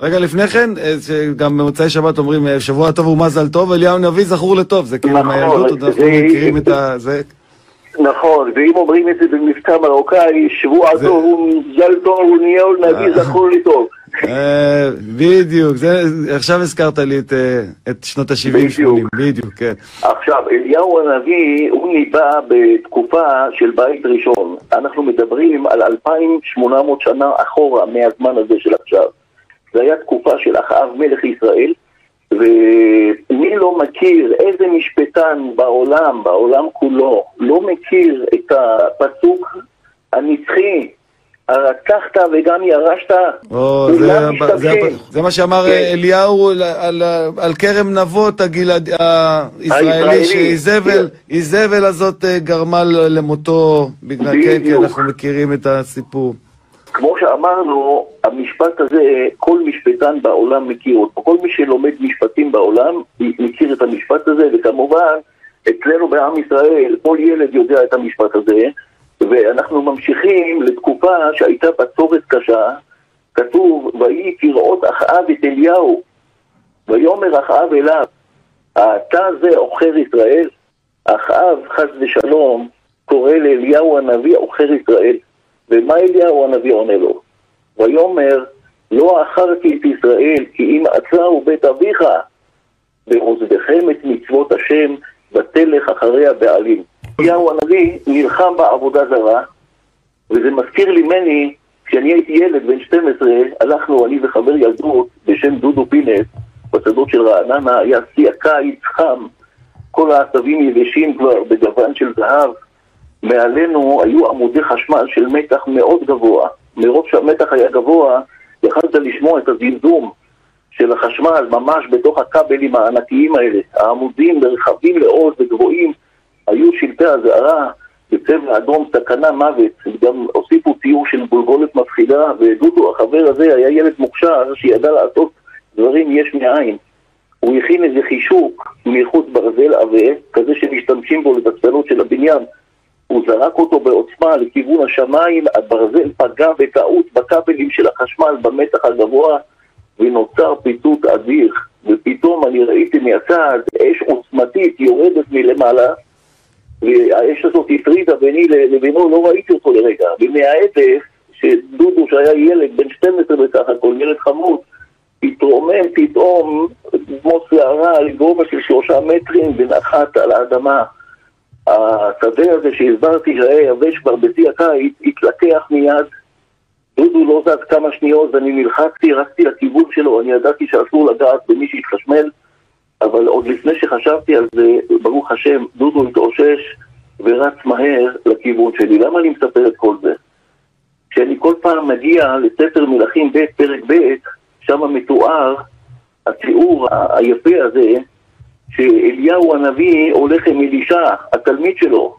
רגע לפני כן, אה, שגם במוצאי שבת אומרים אה, שבוע טוב ומזל טוב, אליהו הנביא זכור לטוב, זה כאילו נכון, מהילדות, אנחנו מכירים את ה... זה... נכון, ואם אומרים את זה במבטא מרוקאי, שבוע זה- טוב ומזל טוב וניהו נביא אה. זכור לי טוב. אה, בדיוק, זה, עכשיו הזכרת לי את, אה, את שנות ה-70-80, בדיוק. בדיוק, כן. עכשיו, אליהו הנביא, הוא ניבא בתקופה של בית ראשון. אנחנו מדברים על 2,800 שנה אחורה מהזמן הזה של עכשיו. זה היה תקופה של אחאב מלך ישראל, ומי לא מכיר, איזה משפטן בעולם, בעולם כולו, לא מכיר את הפסוק הנצחי, הרצחת וגם ירשת, או, זה, זה, זה מה שאמר כן. אה, אליהו על, על, על כרם נבות הגלעד, הישראלי. שאיזבל איזבל הזאת אה, גרמה למותו, בגלל, כן, כן, בדיוק. אנחנו מכירים את הסיפור. כמו שאמרנו, המשפט הזה, כל משפטן בעולם מכיר אותו. כל מי שלומד משפטים בעולם מכיר את המשפט הזה, וכמובן, אצלנו בעם ישראל, כל ילד יודע את המשפט הזה, ואנחנו ממשיכים לתקופה שהייתה בצורת קשה, כתוב, ויהי כראות אחאב את אליהו, ויאמר אחאב אליו, אתה זה עוכר ישראל? אחאב, חס ושלום, קורא לאליהו הנביא עוכר ישראל. ומה אליהו הנביא עונה לו? ויאמר, לא עכרתי את ישראל, כי אם עצרו בית אביך, ועוזבכם את מצוות השם, ותלך אחרי הבעלים. אליהו הנביא נלחם בעבודה זרה, וזה מזכיר לי מני, כשאני הייתי ילד בן 12, הלכנו, אני וחבר ילדות בשם דודו פינס, בשדות של רעננה, היה שיא הקיץ חם, כל העשבים יבשים כבר בגוון של זהב, מעלינו היו עמודי חשמל של מתח מאוד גבוה. מרוב שהמתח היה גבוה, יכלת לשמוע את הזמזום של החשמל ממש בתוך הכבלים הענקיים האלה. העמודים רחבים מאוד וגבוהים, היו שלטי אזהרה בצבע אדום סכנה מוות. גם הוסיפו ציור של גולגולת מפחידה, ודודו, החבר הזה, היה ילד מוכשר שידע לעשות דברים יש מאין. הוא הכין איזה חישוק מאיכות ברזל עבה, כזה שמשתמשים בו לתצפלות של הבניין. הוא זרק אותו בעוצמה לכיוון השמיים, הברזל פגע בטעות בכבלים של החשמל במתח הגבוה ונוצר פיצוץ אדיר. ופתאום אני ראיתי מהצד אש עוצמתית יורדת מלמעלה והאש הזאת הפרידה ביני לבינו, לא ראיתי אותו לרגע. ומההדף, שדודו שהיה ילד בן 12 בסך הכל, ילד חמוד, התרומם פתאום כמו שערה לגובה של שלושה מטרים ונחת על האדמה. השדה הזה שהסברתי שהיה יבש כבר בשיא הקיץ, התלקח מיד. דודו לא זז כמה שניות ואני נלחצתי, רצתי לכיוון שלו, אני ידעתי שאסור לגעת במי שהתחשמל, אבל עוד לפני שחשבתי על זה, ברוך השם, דודו התאושש ורץ מהר לכיוון שלי. למה אני מספר את כל זה? כשאני כל פעם מגיע לספר מלכים ב', פרק ב', שם מתואר התיאור היפה הזה, שאליהו הנביא הולך עם אלישע, התלמיד שלו,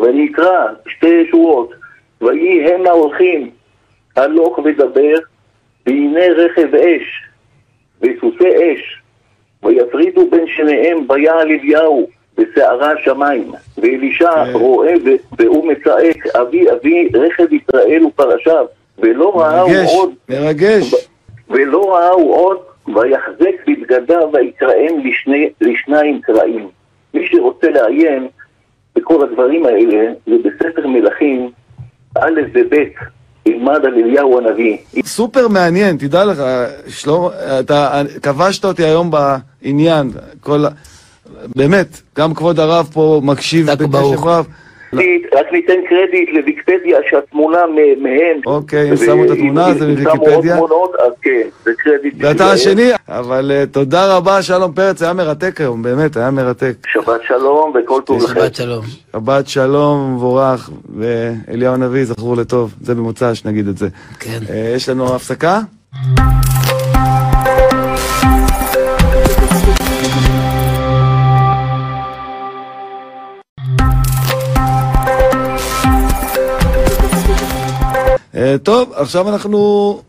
ואני אקרא שתי שורות, ויהי המה הולכים, הלוך ודבר, והנה רכב אש, וסוסי אש, ויפרידו בין שניהם ויעל אליהו בסערה השמיים, ואלישע כן. רואה והוא מצעק, אבי אבי רכב ישראל ופרשיו, ולא ראה הוא מרגש, עוד מרגש. ולא ראה הוא עוד, ויחזק בבגדיו ויקראם לשני, לשניים קרעים. מי שרוצה לעיין בכל הדברים האלה, זה בספר מלכים, א' וב', ילמד על אליהו הנביא. סופר מעניין, תדע לך, שלמה, אתה כבשת אותי היום בעניין, כל, באמת, גם כבוד הרב פה מקשיב בקשב. רב. רק ניתן קרדיט לוויקיפדיה שהתמונה מהם. אוקיי, הם שמו את התמונה, זה אם שמו עוד מוויקיפדיה. תמונות, אז כן, זה קרדיט. ואתה. השני, אבל אה, תודה רבה, שלום פרץ, היה מרתק היום, באמת, היה מרתק. שבת שלום וכל טוב לכם. שבת שלום. שבת שלום, מבורך, ואליהו הנביא זכור לטוב, זה במוצ"ש, נגיד את זה. כן. אה, יש לנו הפסקה? טוב, עכשיו אנחנו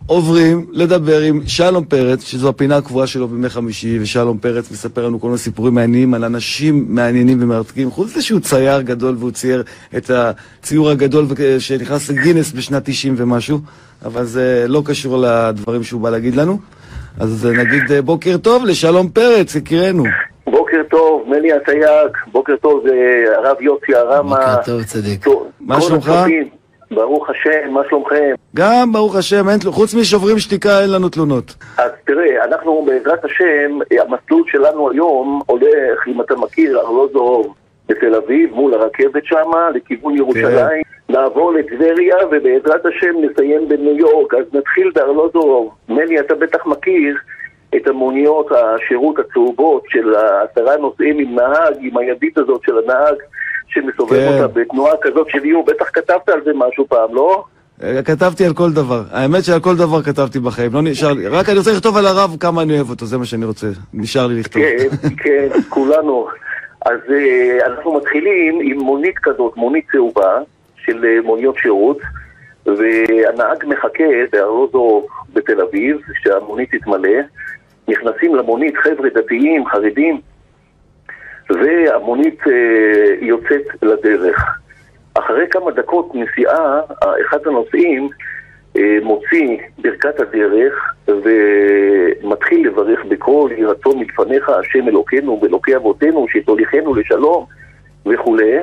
עוברים לדבר עם שלום פרץ, שזו הפינה הקבועה שלו בימי חמישי, ושלום פרץ מספר לנו כל מיני סיפורים מעניינים על אנשים מעניינים ומרתקים. חוץ מזה שהוא צייר גדול והוא צייר את הציור הגדול שנכנס לגינס בשנת 90 ומשהו, אבל זה לא קשור לדברים שהוא בא להגיד לנו. אז נגיד אה, בוקר טוב לשלום פרץ, יקירנו. בוקר טוב, מני הסייג, בוקר טוב, זה הרב יוסי הרמה. בוקר טוב, צדיק. מה שלומך? ברוך השם, מה שלומכם? גם, ברוך השם, אין, חוץ משוברים שתיקה אין לנו תלונות. אז תראה, אנחנו בעזרת השם, המסלול שלנו היום הולך, אם אתה מכיר, ארלוזורוב בתל אביב, מול הרכבת שמה, לכיוון ירושלים, נעבור לטבריה, ובעזרת השם נסיים בניו יורק. אז נתחיל בארלוזורוב. מני, אתה בטח מכיר את המוניות השירות הצהובות של העשרה נוסעים עם נהג, עם הידית הזאת של הנהג, שמסובב כן. אותה בתנועה כזאת של איום. בטח כתבת על זה משהו פעם, לא? אה, כתבתי על כל דבר. האמת שעל כל דבר כתבתי בחיים, לא נשאר לי. רק אני רוצה לכתוב על הרב כמה אני אוהב אותו, זה מה שאני רוצה. נשאר לי לכתוב. כן, כן, כולנו. אז אה, אנחנו מתחילים עם מונית כזאת, מונית צהובה של אה, מוניות שירות, והנהג מחכה בארלוזו בתל אביב, שהמונית תתמלא. נכנסים למונית חבר'ה דתיים, חרדים, והמונית אה, יוצאת לדרך. אחרי כמה דקות נסיעה, אחד הנוסעים אה, מוציא ברכת הדרך ומתחיל לברך בקול יהי רצון מלפניך השם אלוקינו ואלוקי אבותינו שתוליכנו לשלום וכולי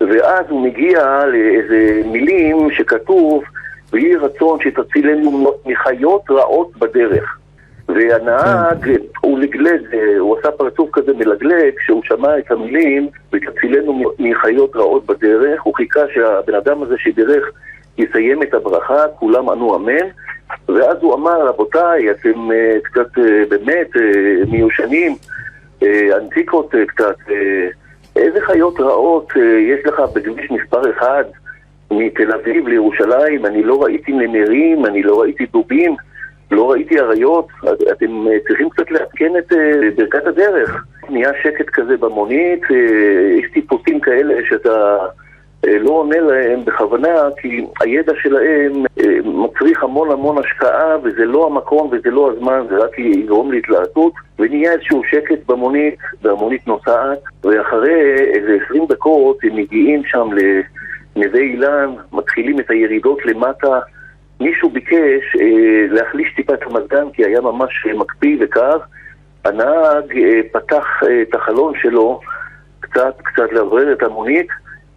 ואז הוא מגיע לאיזה מילים שכתוב ויהי רצון שתצילנו מחיות רעות בדרך והנהג, הוא לגלג, אה, הוא עשה פרצוף כזה מלגלג כשהוא שמע את המילים ותצילנו מחיות רעות בדרך הוא חיכה שהבן אדם הזה שבירך יסיים את הברכה, כולם ענו אמן ואז הוא אמר, רבותיי, אתם אה, קצת אה, באמת מיושנים, אנטיקות קצת, איזה חיות רעות יש לך בכביש מספר אחד מתל אביב לירושלים? אני לא ראיתי נמרים, אני לא ראיתי דובים, לא ראיתי אריות, את- אתם אה, צריכים קצת לעדכן את אה, ברכת הדרך. נהיה שקט כזה במונית, אה, יש טיפוסים כאלה שאתה... לא עונה להם בכוונה, כי הידע שלהם מצריך המון המון השקעה, וזה לא המקום וזה לא הזמן, זה רק יגרום להתלהטות, ונהיה איזשהו שקט במונית, והמונית נוסעת, ואחרי איזה 20 דקות הם מגיעים שם לנווה אילן, מתחילים את הירידות למטה. מישהו ביקש אה, להחליש טיפה את המזגן, כי היה ממש אה, מקפיא וקר. הנהג אה, פתח אה, את החלון שלו קצת, קצת לעורר את המונית,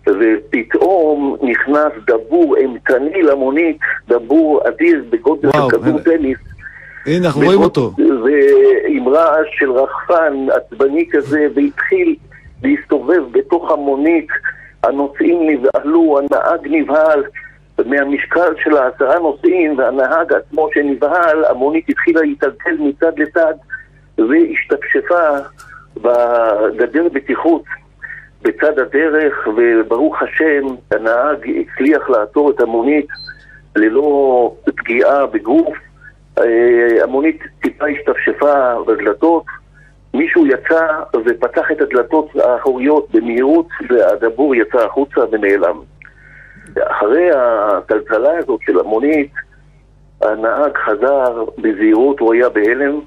ופתאום נכנס דבור אימתני למונית, דבור אדיר בגודל של כדור. טניס. הנה, אנחנו רואים אותו. ועם רעש של רחפן עצבני כזה, והתחיל להסתובב בתוך המונית. הנוסעים נבהלו, הנהג נבהל. מהמשקל של העשרה נוסעים והנהג עצמו שנבהל, המונית התחילה להתעלקל מצד לצד והשתפשפה בגדר בטיחות בצד הדרך, וברוך השם, הנהג הצליח לעצור את המונית ללא פגיעה בגוף. אה, המונית טיפה השתפשפה בדלתות, מישהו יצא ופתח את הדלתות האחוריות במהירות, והדבור יצא החוצה ונעלם. אחרי הטלטלה הזאת של המונית, הנהג חזר בזהירות, הוא היה בהלם,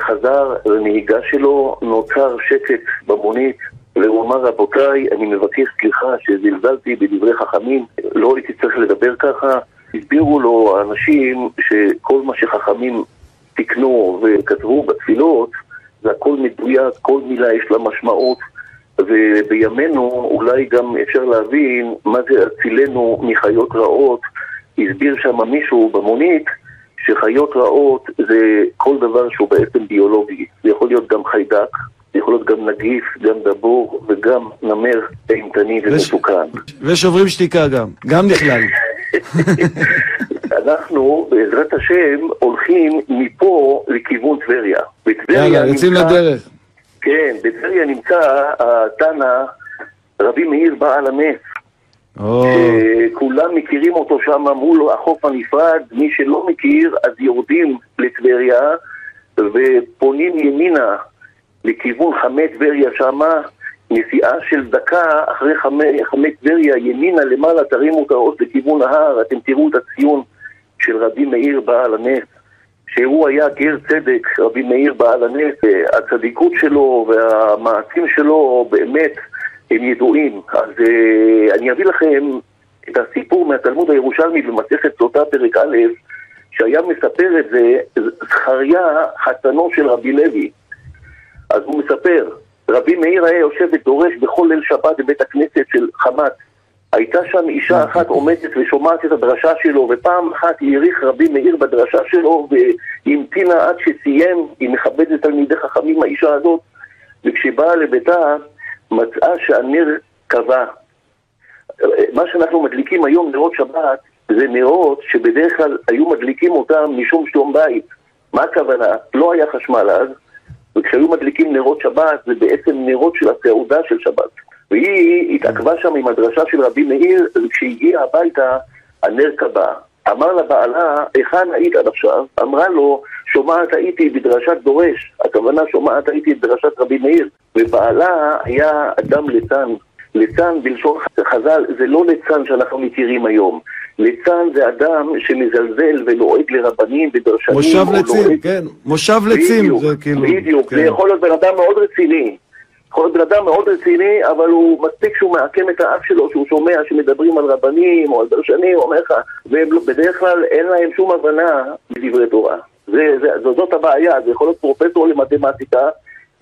חזר לנהיגה שלו, נוצר שקט במונית, והוא אמר, רבותיי, אני מבקש סליחה שזלזלתי בדברי חכמים, לא הייתי צריך לדבר ככה. הסבירו לו האנשים שכל מה שחכמים תיקנו וכתבו בתפילות, זה הכל מדויק, כל מילה יש לה משמעות. ובימינו אולי גם אפשר להבין מה זה הצילנו מחיות רעות. הסביר שם מישהו במונית שחיות רעות זה כל דבר שהוא בעצם ביולוגי. זה יכול להיות גם חיידק, זה יכול להיות גם נגיף, גם דבור וגם נמר אימתני ומסוכן. ושוברים שתיקה גם. גם נכלל. אנחנו, בעזרת השם, הולכים מפה לכיוון טבריה. יאללה, יוצאים לדרך. כן, בטבריה נמצא התנא רבי מאיר בעל הנס. כולם מכירים אותו שם מול החוף הנפרד, מי שלא מכיר אז יורדים לטבריה ופונים ימינה לכיוון חמי טבריה שמה, נסיעה של דקה אחרי חמי, חמי טבריה ימינה למעלה תרימו את הראש לכיוון ההר, אתם תראו את הציון של רבי מאיר בעל הנס, שהוא היה גר צדק, רבי מאיר בעל הנס, הצדיקות שלו והמעשים שלו באמת הם ידועים. אז אה, אני אביא לכם את הסיפור מהתלמוד הירושלמי במסכת סוטה פרק א', שהיה מספר את זה זכריה חתנו של רבי לוי. אז הוא מספר, רבי מאיר היה יושב ודורש בכל ליל שבת בבית הכנסת של חמת. הייתה שם אישה אחת עומדת ושומעת את הדרשה שלו, ופעם אחת האריך רבי מאיר בדרשה שלו והמתינה עד שסיים, היא מכבדת תלמידי חכמים האישה הזאת, וכשבאה לביתה מצאה שהנר כבה. מה שאנחנו מדליקים היום נרות שבת זה נרות שבדרך כלל היו מדליקים אותם משום שלום בית. מה הכוונה? לא היה חשמל אז, וכשהיו מדליקים נרות שבת זה בעצם נרות של הסעודה של שבת. והיא התעכבה שם עם הדרשה של רבי מאיר, וכשהגיעה הביתה הנר כבה. אמר לה בעלה, היכן היית עד עכשיו? אמרה לו, שומעת הייתי בדרשת דורש, הכוונה שומעת הייתי בדרשת רבי מאיר, ובעלה היה אדם ליצן. ליצן בלשון חז"ל זה לא ליצן שאנחנו מכירים היום. ליצן זה אדם שמזלזל ולועג לרבנים ודרשנים. מושב לצים, לועג- כן, מושב לצים, בדיוק, זה כאילו... בדיוק, כן. זה יכול להיות בן אדם מאוד רציני. יכול להיות בן אדם מאוד רציני, אבל הוא מספיק שהוא מעקם את האף שלו, שהוא שומע שמדברים על רבנים או על דרשנים, הוא אומר לך, ובדרך כלל אין להם שום הבנה בדברי תורה. זה, זה, זאת הבעיה, זה יכול להיות פרופסור למתמטיקה,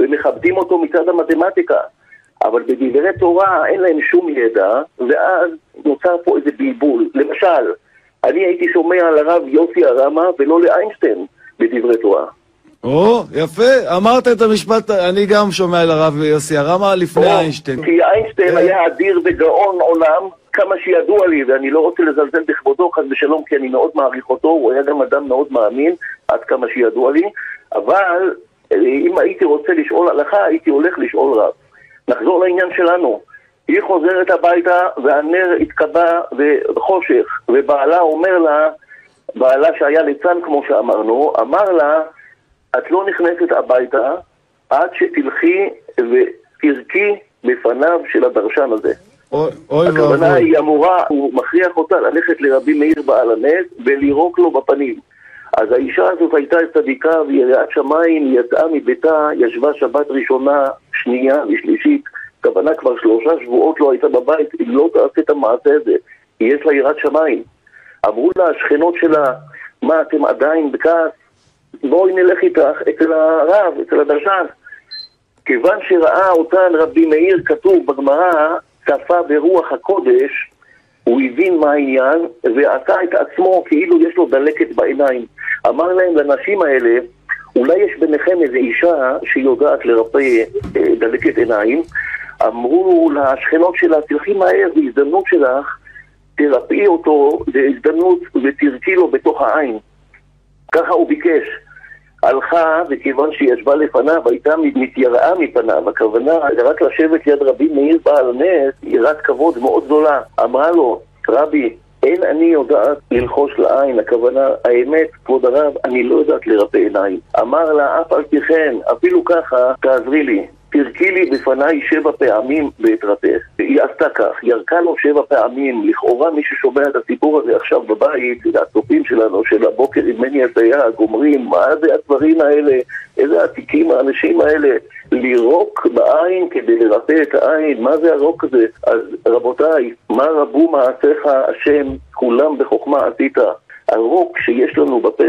ומכבדים אותו מצד המתמטיקה. אבל בדברי תורה אין להם שום ידע, ואז נוצר פה איזה בלבול. למשל, אני הייתי שומע על הרב יוסי הרמה ולא לאיינשטיין בדברי תורה. או, יפה, אמרת את המשפט, אני גם שומע על הרב יוסי הרמה לפני איינשטיין. כי איינשטיין כן. היה אדיר וגאון עולם, כמה שידוע לי, ואני לא רוצה לזלזל בכבודו, חס ושלום, כי אני מאוד מעריך אותו, הוא היה גם אדם מאוד מאמין, עד כמה שידוע לי, אבל אם הייתי רוצה לשאול הלכה, הייתי הולך לשאול רב. נחזור לעניין שלנו. היא חוזרת הביתה, והנר התקבע בחושך, ובעלה אומר לה, בעלה שהיה ליצן כמו שאמרנו, אמר לה, את לא נכנסת הביתה עד שתלכי ותרקי בפניו של הדרשן הזה. אוי אוי הכוונה ואבוי. היא אמורה, הוא מכריח אותה ללכת לרבי מאיר בעל הנס ולירוק לו בפנים. אז האישה הזאת הייתה צדיקה ויראת שמיים, היא יצאה מביתה, ישבה שבת ראשונה, שנייה ושלישית, כוונה כבר שלושה שבועות לא הייתה בבית, היא לא תעשה את המעשה הזה, יש לה יראת שמיים. אמרו לה השכנות שלה, מה אתם עדיין בכעס? בואי נלך איתך אצל הרב, אצל הדרשן. כיוון שראה אותן רבי מאיר כתוב בגמרא, צפה ברוח הקודש, הוא הבין מה העניין, ועשה את עצמו כאילו יש לו דלקת בעיניים. אמר להם לנשים האלה, אולי יש ביניכם איזו אישה שיודעת לרפא אה, דלקת עיניים. אמרו לשכנות שלה, תלכי מהר, בהזדמנות שלך, תרפאי אותו, בהזדמנות, ותרקי לו בתוך העין. ככה הוא ביקש. הלכה, וכיוון ישבה לפניו, הייתה מתייראה מפניו, הכוונה רק לשבת ליד רבי מאיר בעל נס, יראת כבוד מאוד גדולה. אמרה לו, רבי, אין אני יודעת ללחוש לעין, הכוונה, האמת, כבוד הרב, אני לא יודעת לרפא עיניים. אמר לה, אף על פי כן, אפילו ככה, תעזרי לי. תרקי לי בפניי שבע פעמים ואתרפא. היא עשתה כך, ירקה לו שבע פעמים. לכאורה מי ששומע את הסיפור הזה עכשיו בבית, הצופים שלנו של הבוקר עם מני הסייג, אומרים, מה זה הדברים האלה, איזה עתיקים האנשים האלה, לירוק בעין כדי לרפא את העין, מה זה הרוק הזה? אז רבותיי, מה רבו מעשיך השם, כולם בחוכמה עשית. הרוק שיש לנו בפה,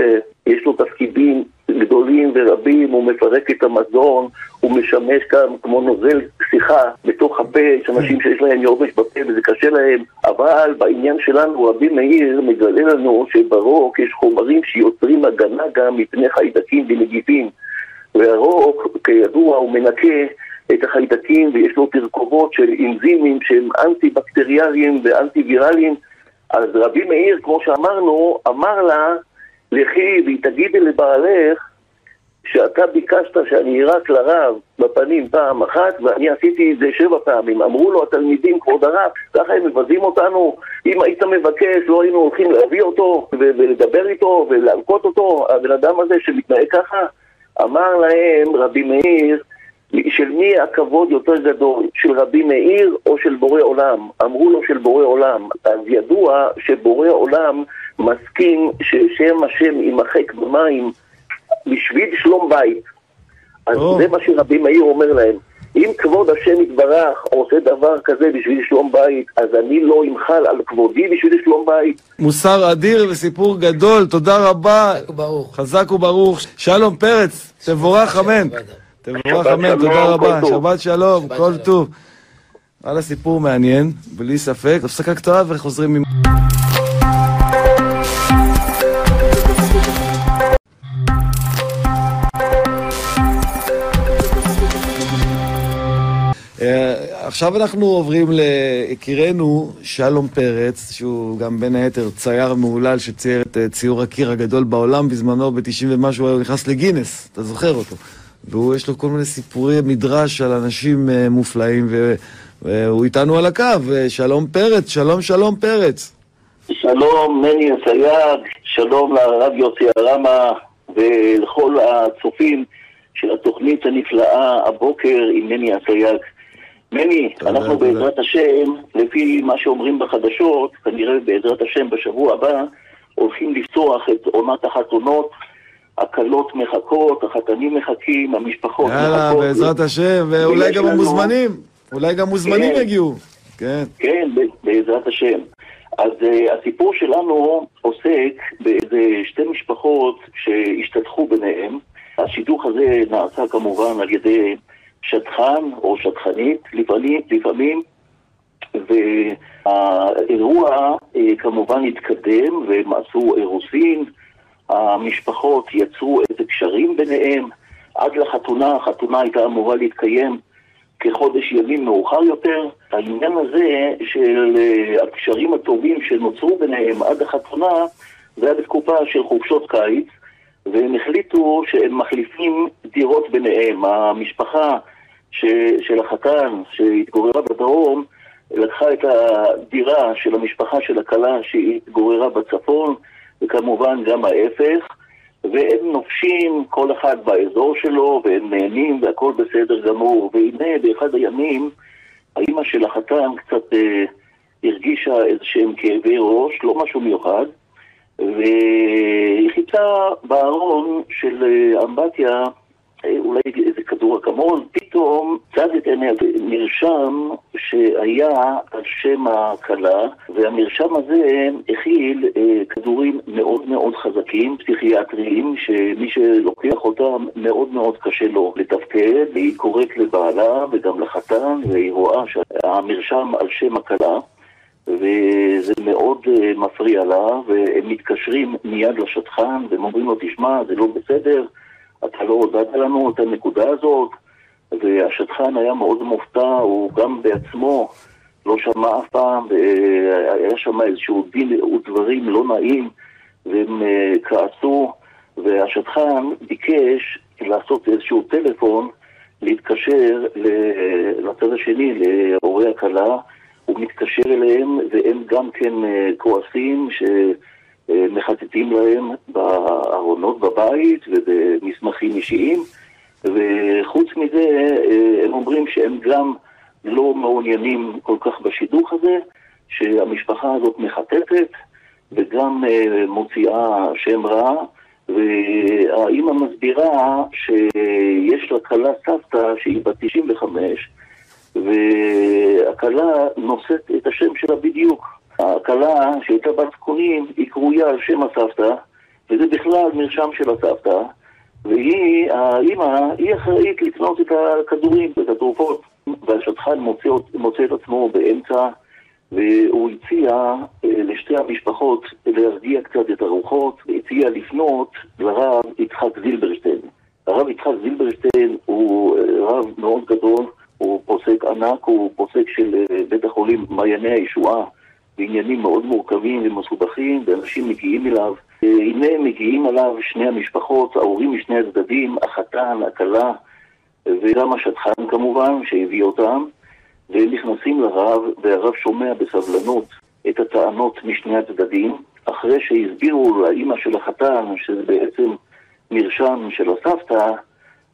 יש לו תפקידים גדולים ורבים, הוא מפרק את המזון, הוא משמש כאן כמו נוזל שיחה בתוך הפה, יש אנשים שיש להם יורש בפה וזה קשה להם, אבל בעניין שלנו רבי מאיר מגלה לנו שברוק יש חומרים שיוצרים הגנה גם מפני חיידקים ונגיפים, והרוק כידוע הוא מנקה את החיידקים ויש לו תרכובות של אנזימים שהם אנטי-בקטריאליים ואנטי-וירליים אז רבי מאיר, כמו שאמרנו, אמר לה, לכי והיא תגידי לבעלך שאתה ביקשת שאני אירק לרב בפנים פעם אחת ואני עשיתי את זה שבע פעמים. אמרו לו התלמידים, כבוד הרב, ככה הם מבזים אותנו. אם היית מבקש, לא היינו הולכים להביא אותו ולדבר איתו ולהלקות אותו, הבן אדם הזה שמתנהג ככה. אמר להם רבי מאיר, של מי הכבוד יותר גדול, של רבי מאיר או של בורא עולם? אמרו לו של בורא עולם. אז ידוע שבורא עולם מסכים ששם השם יימחק במים בשביל שלום בית. אז טוב. זה מה שרבי מאיר אומר להם. אם כבוד השם יתברך עושה דבר כזה בשביל שלום בית, אז אני לא אמחל על כבודי בשביל שלום בית. מוסר אדיר וסיפור גדול, תודה רבה. ברוך. חזק וברוך. שלום פרץ, תבורך אמן. תבורך אמן, תודה רבה. שבת שלום, כל. טוב. וואלה, סיפור מעניין, בלי ספק. הפסקה קצרה וחוזרים עם... אה, עכשיו אנחנו עוברים ליקירנו שלום פרץ, שהוא גם בין היתר צייר מהולל שצייר את אה, ציור הקיר הגדול בעולם בזמנו, ב-90 ומשהו, הוא נכנס לגינס, אתה זוכר אותו. והוא, יש לו כל מיני סיפורי מדרש על אנשים אה, מופלאים, והוא איתנו על הקו. אה, שלום פרץ, שלום שלום פרץ. שלום, מני אסייג, שלום לרב יוסי הרמה ולכל הצופים של התוכנית הנפלאה הבוקר עם מני אסייג. מני, תודה, אנחנו תודה. בעזרת השם, לפי מה שאומרים בחדשות, כנראה בעזרת השם בשבוע הבא, הולכים לפתוח את עונת החתונות. הכלות מחכות, החתנים מחכים, המשפחות יאללה, מחכות. בעזרת השם, ואולי גם לנו- המוזמנים. אולי גם מוזמנים כן. יגיעו. כן. כן, בעזרת השם. אז uh, הסיפור שלנו עוסק באיזה שתי משפחות שהשתתחו ביניהם. השידוך הזה נעשה כמובן על ידי שטחן או שטחנית לפעמים, לפעמים והאירוע uh, כמובן התקדם והם עשו אירוסין, המשפחות יצרו איזה קשרים ביניהם עד לחתונה, החתונה הייתה אמורה להתקיים כחודש ימים מאוחר יותר. העניין הזה של אה, הקשרים הטובים שנוצרו ביניהם עד החתונה, זה היה בתקופה של חופשות קיץ, והם החליטו שהם מחליפים דירות ביניהם. המשפחה ש, של החתן שהתגוררה בדרום, לקחה את הדירה של המשפחה של הכלה שהתגוררה בצפון, וכמובן גם ההפך. והם נופשים כל אחד באזור שלו, והם נהנים והכל בסדר גמור. והנה באחד הימים, האימא של החתן קצת אה, הרגישה איזה שהם כאבי ראש, לא משהו מיוחד, והיא חיפשה בארון של אה, אמבטיה אולי איזה כדור אקמול, פתאום צד את עיניה מרשם שהיה על שם הכלה, והמרשם הזה הכיל אה, כדורים מאוד מאוד חזקים, פסיכיאטריים, שמי שלוקח אותם מאוד מאוד קשה לו לתפקד, והיא קוראת לבעלה וגם לחתן, והיא רואה שהמרשם על שם הכלה. וזה מאוד uh, מפריע לה, והם מתקשרים מיד לשטחן, והם אומרים לו, תשמע, זה לא בסדר, אתה לא הודעת לנו את הנקודה הזאת, והשטחן היה מאוד מופתע, הוא גם בעצמו לא שמע אף פעם, והיה שם איזשהו דין ודברים לא נעים, והם uh, כעסו, והשטחן ביקש לעשות איזשהו טלפון, להתקשר לצד השני, להורי הכלה, הוא מתקשר אליהם והם גם כן אה, כועסים שמחטטים להם בארונות בבית ובמסמכים אישיים וחוץ מזה אה, הם אומרים שהם גם לא מעוניינים כל כך בשידוך הזה, שהמשפחה הזאת מחטטת וגם אה, מוציאה שם רע והאימא מסבירה שיש לה כלה סבתא שהיא בת 95 והכלה נושאת את השם שלה בדיוק. הכלה שהייתה בת זקונים היא קרויה על שם הסבתא, וזה בכלל מרשם של הסבתא, והיא, האימא, היא אחראית לקנות את הכדורים ואת התרופות. והשטחן מוצא, מוצא את עצמו באמצע, והוא הציע אה, לשתי המשפחות להרגיע קצת את הרוחות, והציע לפנות לרב יצחק זילברשטיין. הרב יצחק זילברשטיין הוא אה, רב מאוד גדול, הוא פוסק ענק, הוא פוסק של אה, בית החולים מעייני הישועה בעניינים מאוד מורכבים ומסובכים, ואנשים מגיעים אליו. הנה מגיעים עליו שני המשפחות, ההורים משני הצדדים, החתן, הכלה, וגם השטחן כמובן, שהביא אותם, והם נכנסים לרב, והרב שומע בסבלנות את הטענות משני הצדדים, אחרי שהסבירו לאימא של החתן, שזה בעצם מרשם של הסבתא,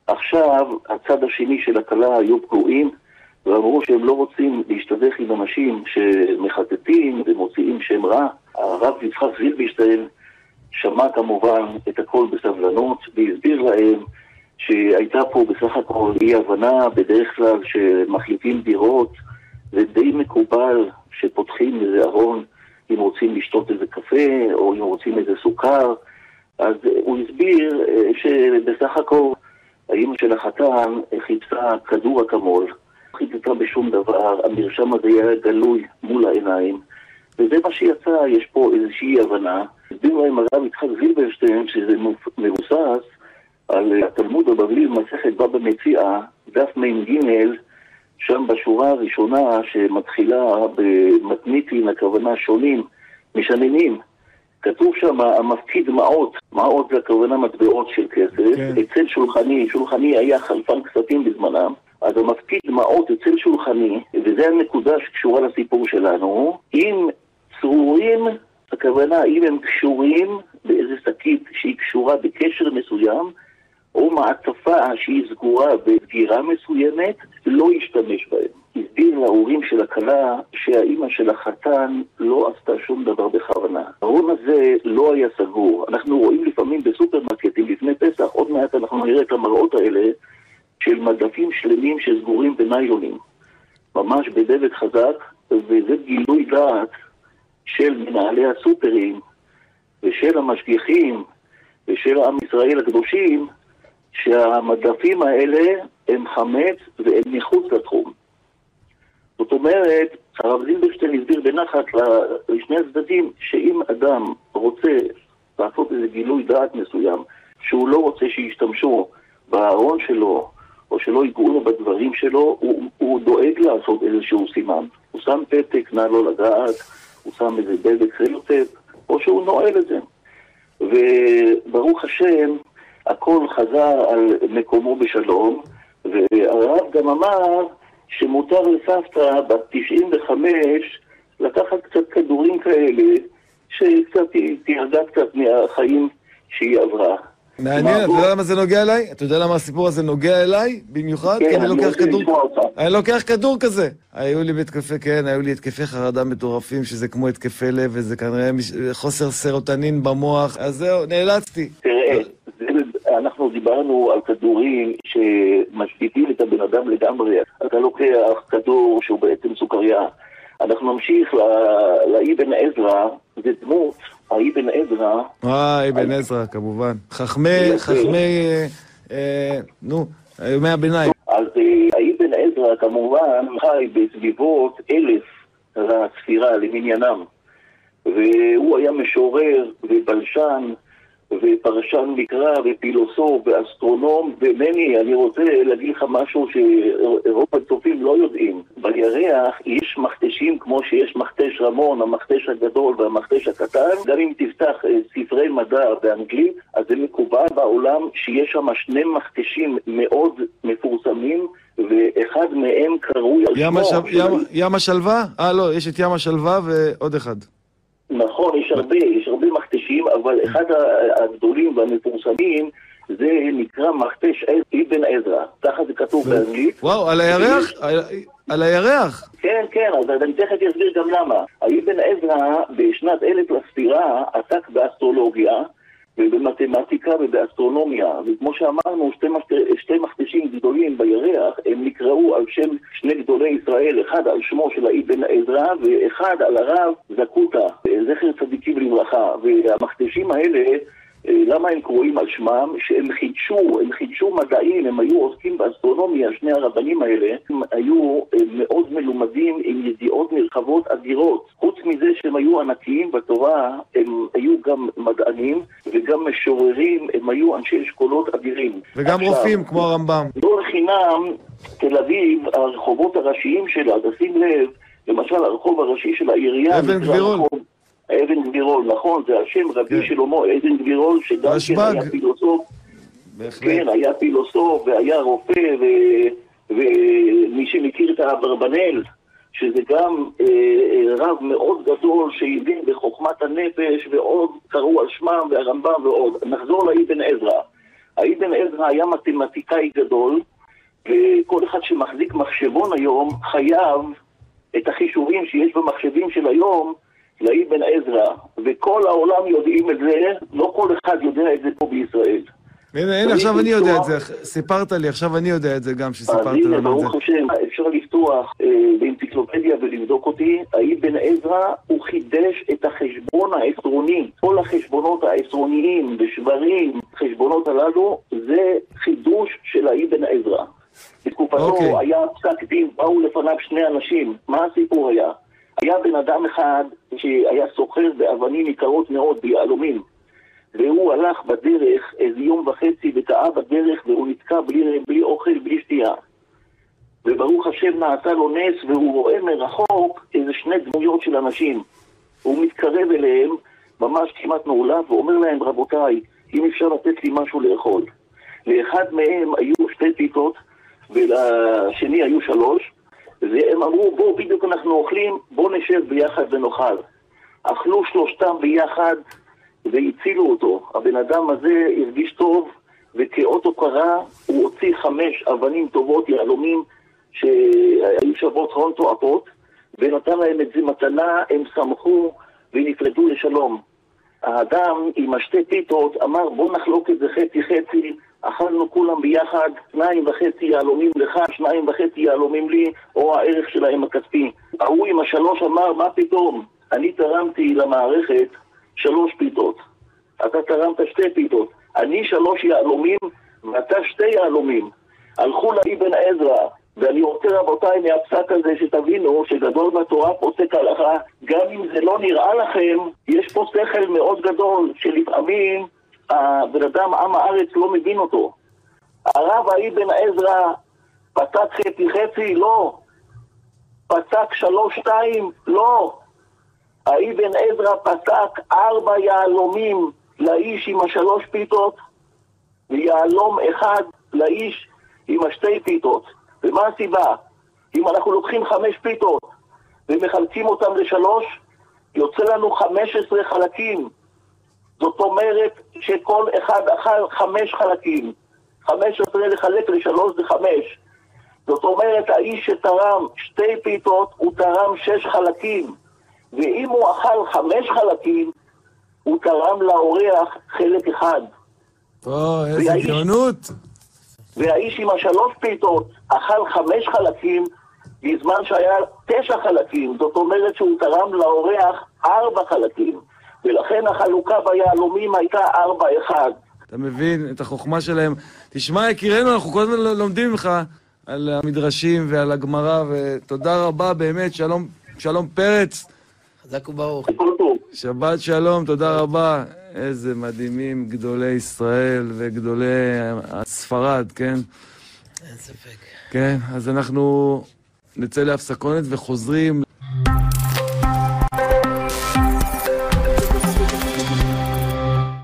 עכשיו, הצד השני של הכלה היו פגועים, ואמרו שהם לא רוצים להשתדך עם אנשים שמחטטים ומוציאים שם רע. הרב יצחק זילבישטיין שמע כמובן את הכל בסבלנות והסביר להם שהייתה פה בסך הכל אי הבנה, בדרך כלל שמחליפים דירות, זה די מקובל שפותחים איזה ארון אם רוצים לשתות איזה קפה או אם רוצים איזה סוכר. אז הוא הסביר אה, שבסך הכל האימא של החתן חיפשה כדור אקמול, לא חיפשה בשום דבר, המרשם הזה היה גלוי מול העיניים, וזה מה שיצא, יש פה איזושהי הבנה. הסביר להם הרב יצחק זילברשטיין שזה מבוסס על התלמוד הבבלי במסכת בבא מציאה, דף מ"ג, שם בשורה הראשונה שמתחילה במתניתין, הכוונה שונים, משננים. כתוב שם, המפקיד מעות, מעות זה הכוונה מטבעות של כסף, כן. אצל שולחני, שולחני היה חלפן כספים בזמנם, אז המפקיד מעות אצל שולחני, וזו הנקודה שקשורה לסיפור שלנו, אם צרורים, הכוונה, אם הם קשורים באיזה שקית שהיא קשורה בקשר מסוים, או מעטפה שהיא סגורה בסגירה מסוימת, לא ישתמש בהם. הסביר להורים של הכלה שהאימא של החתן לא עשתה שום דבר בכוונה. הארון הזה לא היה סגור. אנחנו רואים לפעמים בסופרמרקטים לפני פסח, עוד מעט אנחנו נראה את המראות האלה של מדפים שלמים שסגורים בניילונים. ממש בדבק חזק, וזה גילוי דעת של מנהלי הסופרים ושל המשגיחים ושל עם ישראל הקדושים שהמדפים האלה הם חמץ והם מחוץ לתחום. זאת אומרת, הרב זילברשטיין הסביר בנחת לשני הצדדים שאם אדם רוצה לעשות איזה גילוי דעת מסוים, שהוא לא רוצה שישתמשו בארון שלו, או שלא ייגעו לו בדברים שלו, הוא, הוא דואג לעשות איזשהו סימן. הוא שם פתק, נא לא לגעת, הוא שם איזה דבק סלוטפ, או שהוא נועל את זה. וברוך השם, הכל חזר על מקומו בשלום, והרב גם אמר שמותר לסבתא בת 95 לקחת קצת כדורים כאלה, שקצת תירגע קצת מהחיים שהיא עברה. מעניין, אתה יודע למה זה נוגע אליי? אתה יודע למה הסיפור הזה נוגע אליי במיוחד? כן, כי אני לוקח כדור... אני לוקח כדור כזה. היו לי בהתקפי, כן, היו לי התקפי חרדה מטורפים, שזה כמו התקפי לב, וזה כנראה חוסר סרוטנין במוח, אז זהו, נאלצתי. תראה, אנחנו דיברנו על כדורים שמשביתים את הבן אדם לגמרי. אתה לוקח כדור שהוא בעצם סוכריה. אנחנו נמשיך לאבן עזרא, זה דמות, האבן עזרא, אה, אבן עזרא, כמובן. חכמי. חכמי, אה, אה, נו, ימי הביניים. אז אה, האבן עזרא כמובן חי בסביבות אלף לספירה למניינם. והוא היה משורר ובלשן ופרשן מקרא ופילוסוף ואסטרונום, ומני, אני רוצה להגיד לך משהו שרוב הצופים לא יודעים. בירח יש מכתשים כמו שיש מכתש רמון, המכתש הגדול והמכתש הקטן. גם אם תפתח אה, ספרי מדע באנגלית, אז זה מקובל בעולם שיש שם שני מכתשים מאוד מפורסמים, ואחד מהם קרוי על ים שמו. של- ים- ים השלווה? אה, לא, יש את ים השלווה ועוד אחד. נכון, יש הרבה, יש הרבה מכתשים, אבל אחד הגדולים והמפורסמים זה נקרא מכתש אבן עזרא, ככה זה כתוב באנגלית. וואו, על הירח? על- על הירח. כן, כן, אז אני תכף אסביר גם למה. האבן עזרא בשנת אלף לספירה עסק באסטרולוגיה ובמתמטיקה ובאסטרונומיה, וכמו שאמרנו, שתי, שתי מכתשים גדולים בירח, הם נקראו על שם שני גדולי ישראל, אחד על שמו של האבן עזרא ואחד על הרב זקוטה, זכר צדיקים לברכה, והמכתשים האלה למה הם קרואים על שמם? שהם חידשו, הם חידשו מדעים, הם היו עוסקים באסטרונומיה, שני הרבנים האלה, הם היו אה, מאוד מלומדים עם ידיעות נרחבות אדירות. חוץ מזה שהם היו ענקיים בתורה, הם היו גם מדענים וגם משוררים, הם היו אנשי אשכולות אדירים. וגם עכשיו, רופאים, כמו הרמב"ם. לא לחינם, תל אביב, הרחובות הראשיים שלה, תשים לב, למשל הרחוב הראשי של העירייה, אבן גבירול. אבן גבירול, נכון, זה השם רבי כן. שלמה אבן גבירול, שגם כן רשב"ג. היה פילוסוף, בהחלט. כן, היה פילוסוף והיה רופא, ו- ומי שמכיר את האברבנאל, שזה גם אה, אה, רב מאוד גדול שהבין בחוכמת הנפש, ועוד קראו על שמם והרמב"ם ועוד. נחזור לאבן עזרא. האבן עזרא היה מתמטיקאי גדול, וכל אחד שמחזיק מחשבון היום חייב את החישובים שיש במחשבים של היום לאבן עזרא, וכל העולם יודעים את זה, לא כל אחד יודע את זה פה בישראל. הנה, הנה, עכשיו אני יודע את זה. סיפרת לי, עכשיו אני יודע את זה גם, אז שסיפרת הנה, לנו את זה. ברוך השם, אפשר לפתוח אה, באנציקלופדיה ולבדוק אותי. האבן עזרא, הוא חידש את החשבון העשרוני. כל החשבונות העשרוניים, בשברים, חשבונות הללו, זה חידוש של האבן עזרא. בתקופתו אוקיי. היה פסק דין, באו לפניו שני אנשים. מה הסיפור היה? היה בן אדם אחד שהיה סוחר באבנים יקרות מאוד, ביהלומים. והוא הלך בדרך איזה יום וחצי וטעה בדרך והוא נתקע בלי, בלי אוכל, בלי שתייה. וברוך השם נעשה לו נס והוא רואה מרחוק איזה שני דמויות של אנשים. הוא מתקרב אליהם, ממש כמעט מעולב, ואומר להם, רבותיי, אם אפשר לתת לי משהו לאכול. לאחד מהם היו שתי פיתות, ולשני היו שלוש, והם אמרו, בואו, בדיוק אנחנו אוכלים, בואו נשב ביחד ונאכל. אכלו שלושתם ביחד והצילו אותו. הבן אדם הזה הרגיש טוב, וכאות הוקרה הוא הוציא חמש אבנים טובות, יהלומים, שהיו שוות הון תועפות, ונתן להם את זה מתנה, הם שמחו ונפרדו לשלום. האדם עם השתי פיתות אמר בוא נחלוק את זה חצי חצי, אכלנו כולם ביחד, שניים וחצי יהלומים לך, שניים וחצי יהלומים לי, או הערך שלהם הכספי. ההוא עם השלוש אמר מה פתאום, אני תרמתי למערכת שלוש פיתות, אתה תרמת שתי פיתות, אני שלוש יהלומים ואתה שתי יהלומים. הלכו לאבן עזרא, ואני רוצה רבותיי מהפסק הזה שתבינו שגדול בתורה פוסק הלכה, גם אם זה לא נראה לכם, יש פה שכל מאוד גדול שלפעמים הבן אדם, עם הארץ, לא מבין אותו. הרב האבן עזרא פתק חצי חצי? לא. פתק שלוש שתיים? לא. האבן עזרא פתק ארבע יהלומים לאיש עם השלוש פיתות ויהלום אחד לאיש עם השתי פיתות. ומה הסיבה? אם אנחנו לוקחים חמש פיתות ומחלקים אותם לשלוש, יוצא לנו חמש עשרה חלקים. זאת אומרת שכל אחד אכל חמש חלקים. חמש עשרה לחלק לשלוש זה חמש. זאת אומרת, האיש שתרם שתי פיתות, הוא תרם שש חלקים. ואם הוא אכל חמש חלקים, הוא תרם לאורח חלק אחד. או, איזה והאיש- גאונות. והאיש עם השלוש פיתות אכל חמש חלקים בזמן שהיה תשע חלקים, זאת אומרת שהוא תרם לאורח ארבע חלקים, ולכן החלוקה ביהלומים הייתה ארבע אחד. אתה מבין את החוכמה שלהם. תשמע, יקירנו, אנחנו כל הזמן לומדים ממך על המדרשים ועל הגמרא, ותודה רבה, באמת, שלום, שלום פרץ. חזק וברוך. שבת שלום, תודה רבה. איזה מדהימים גדולי ישראל וגדולי ספרד, כן? אין ספק. כן, אז אנחנו נצא להפסקונת וחוזרים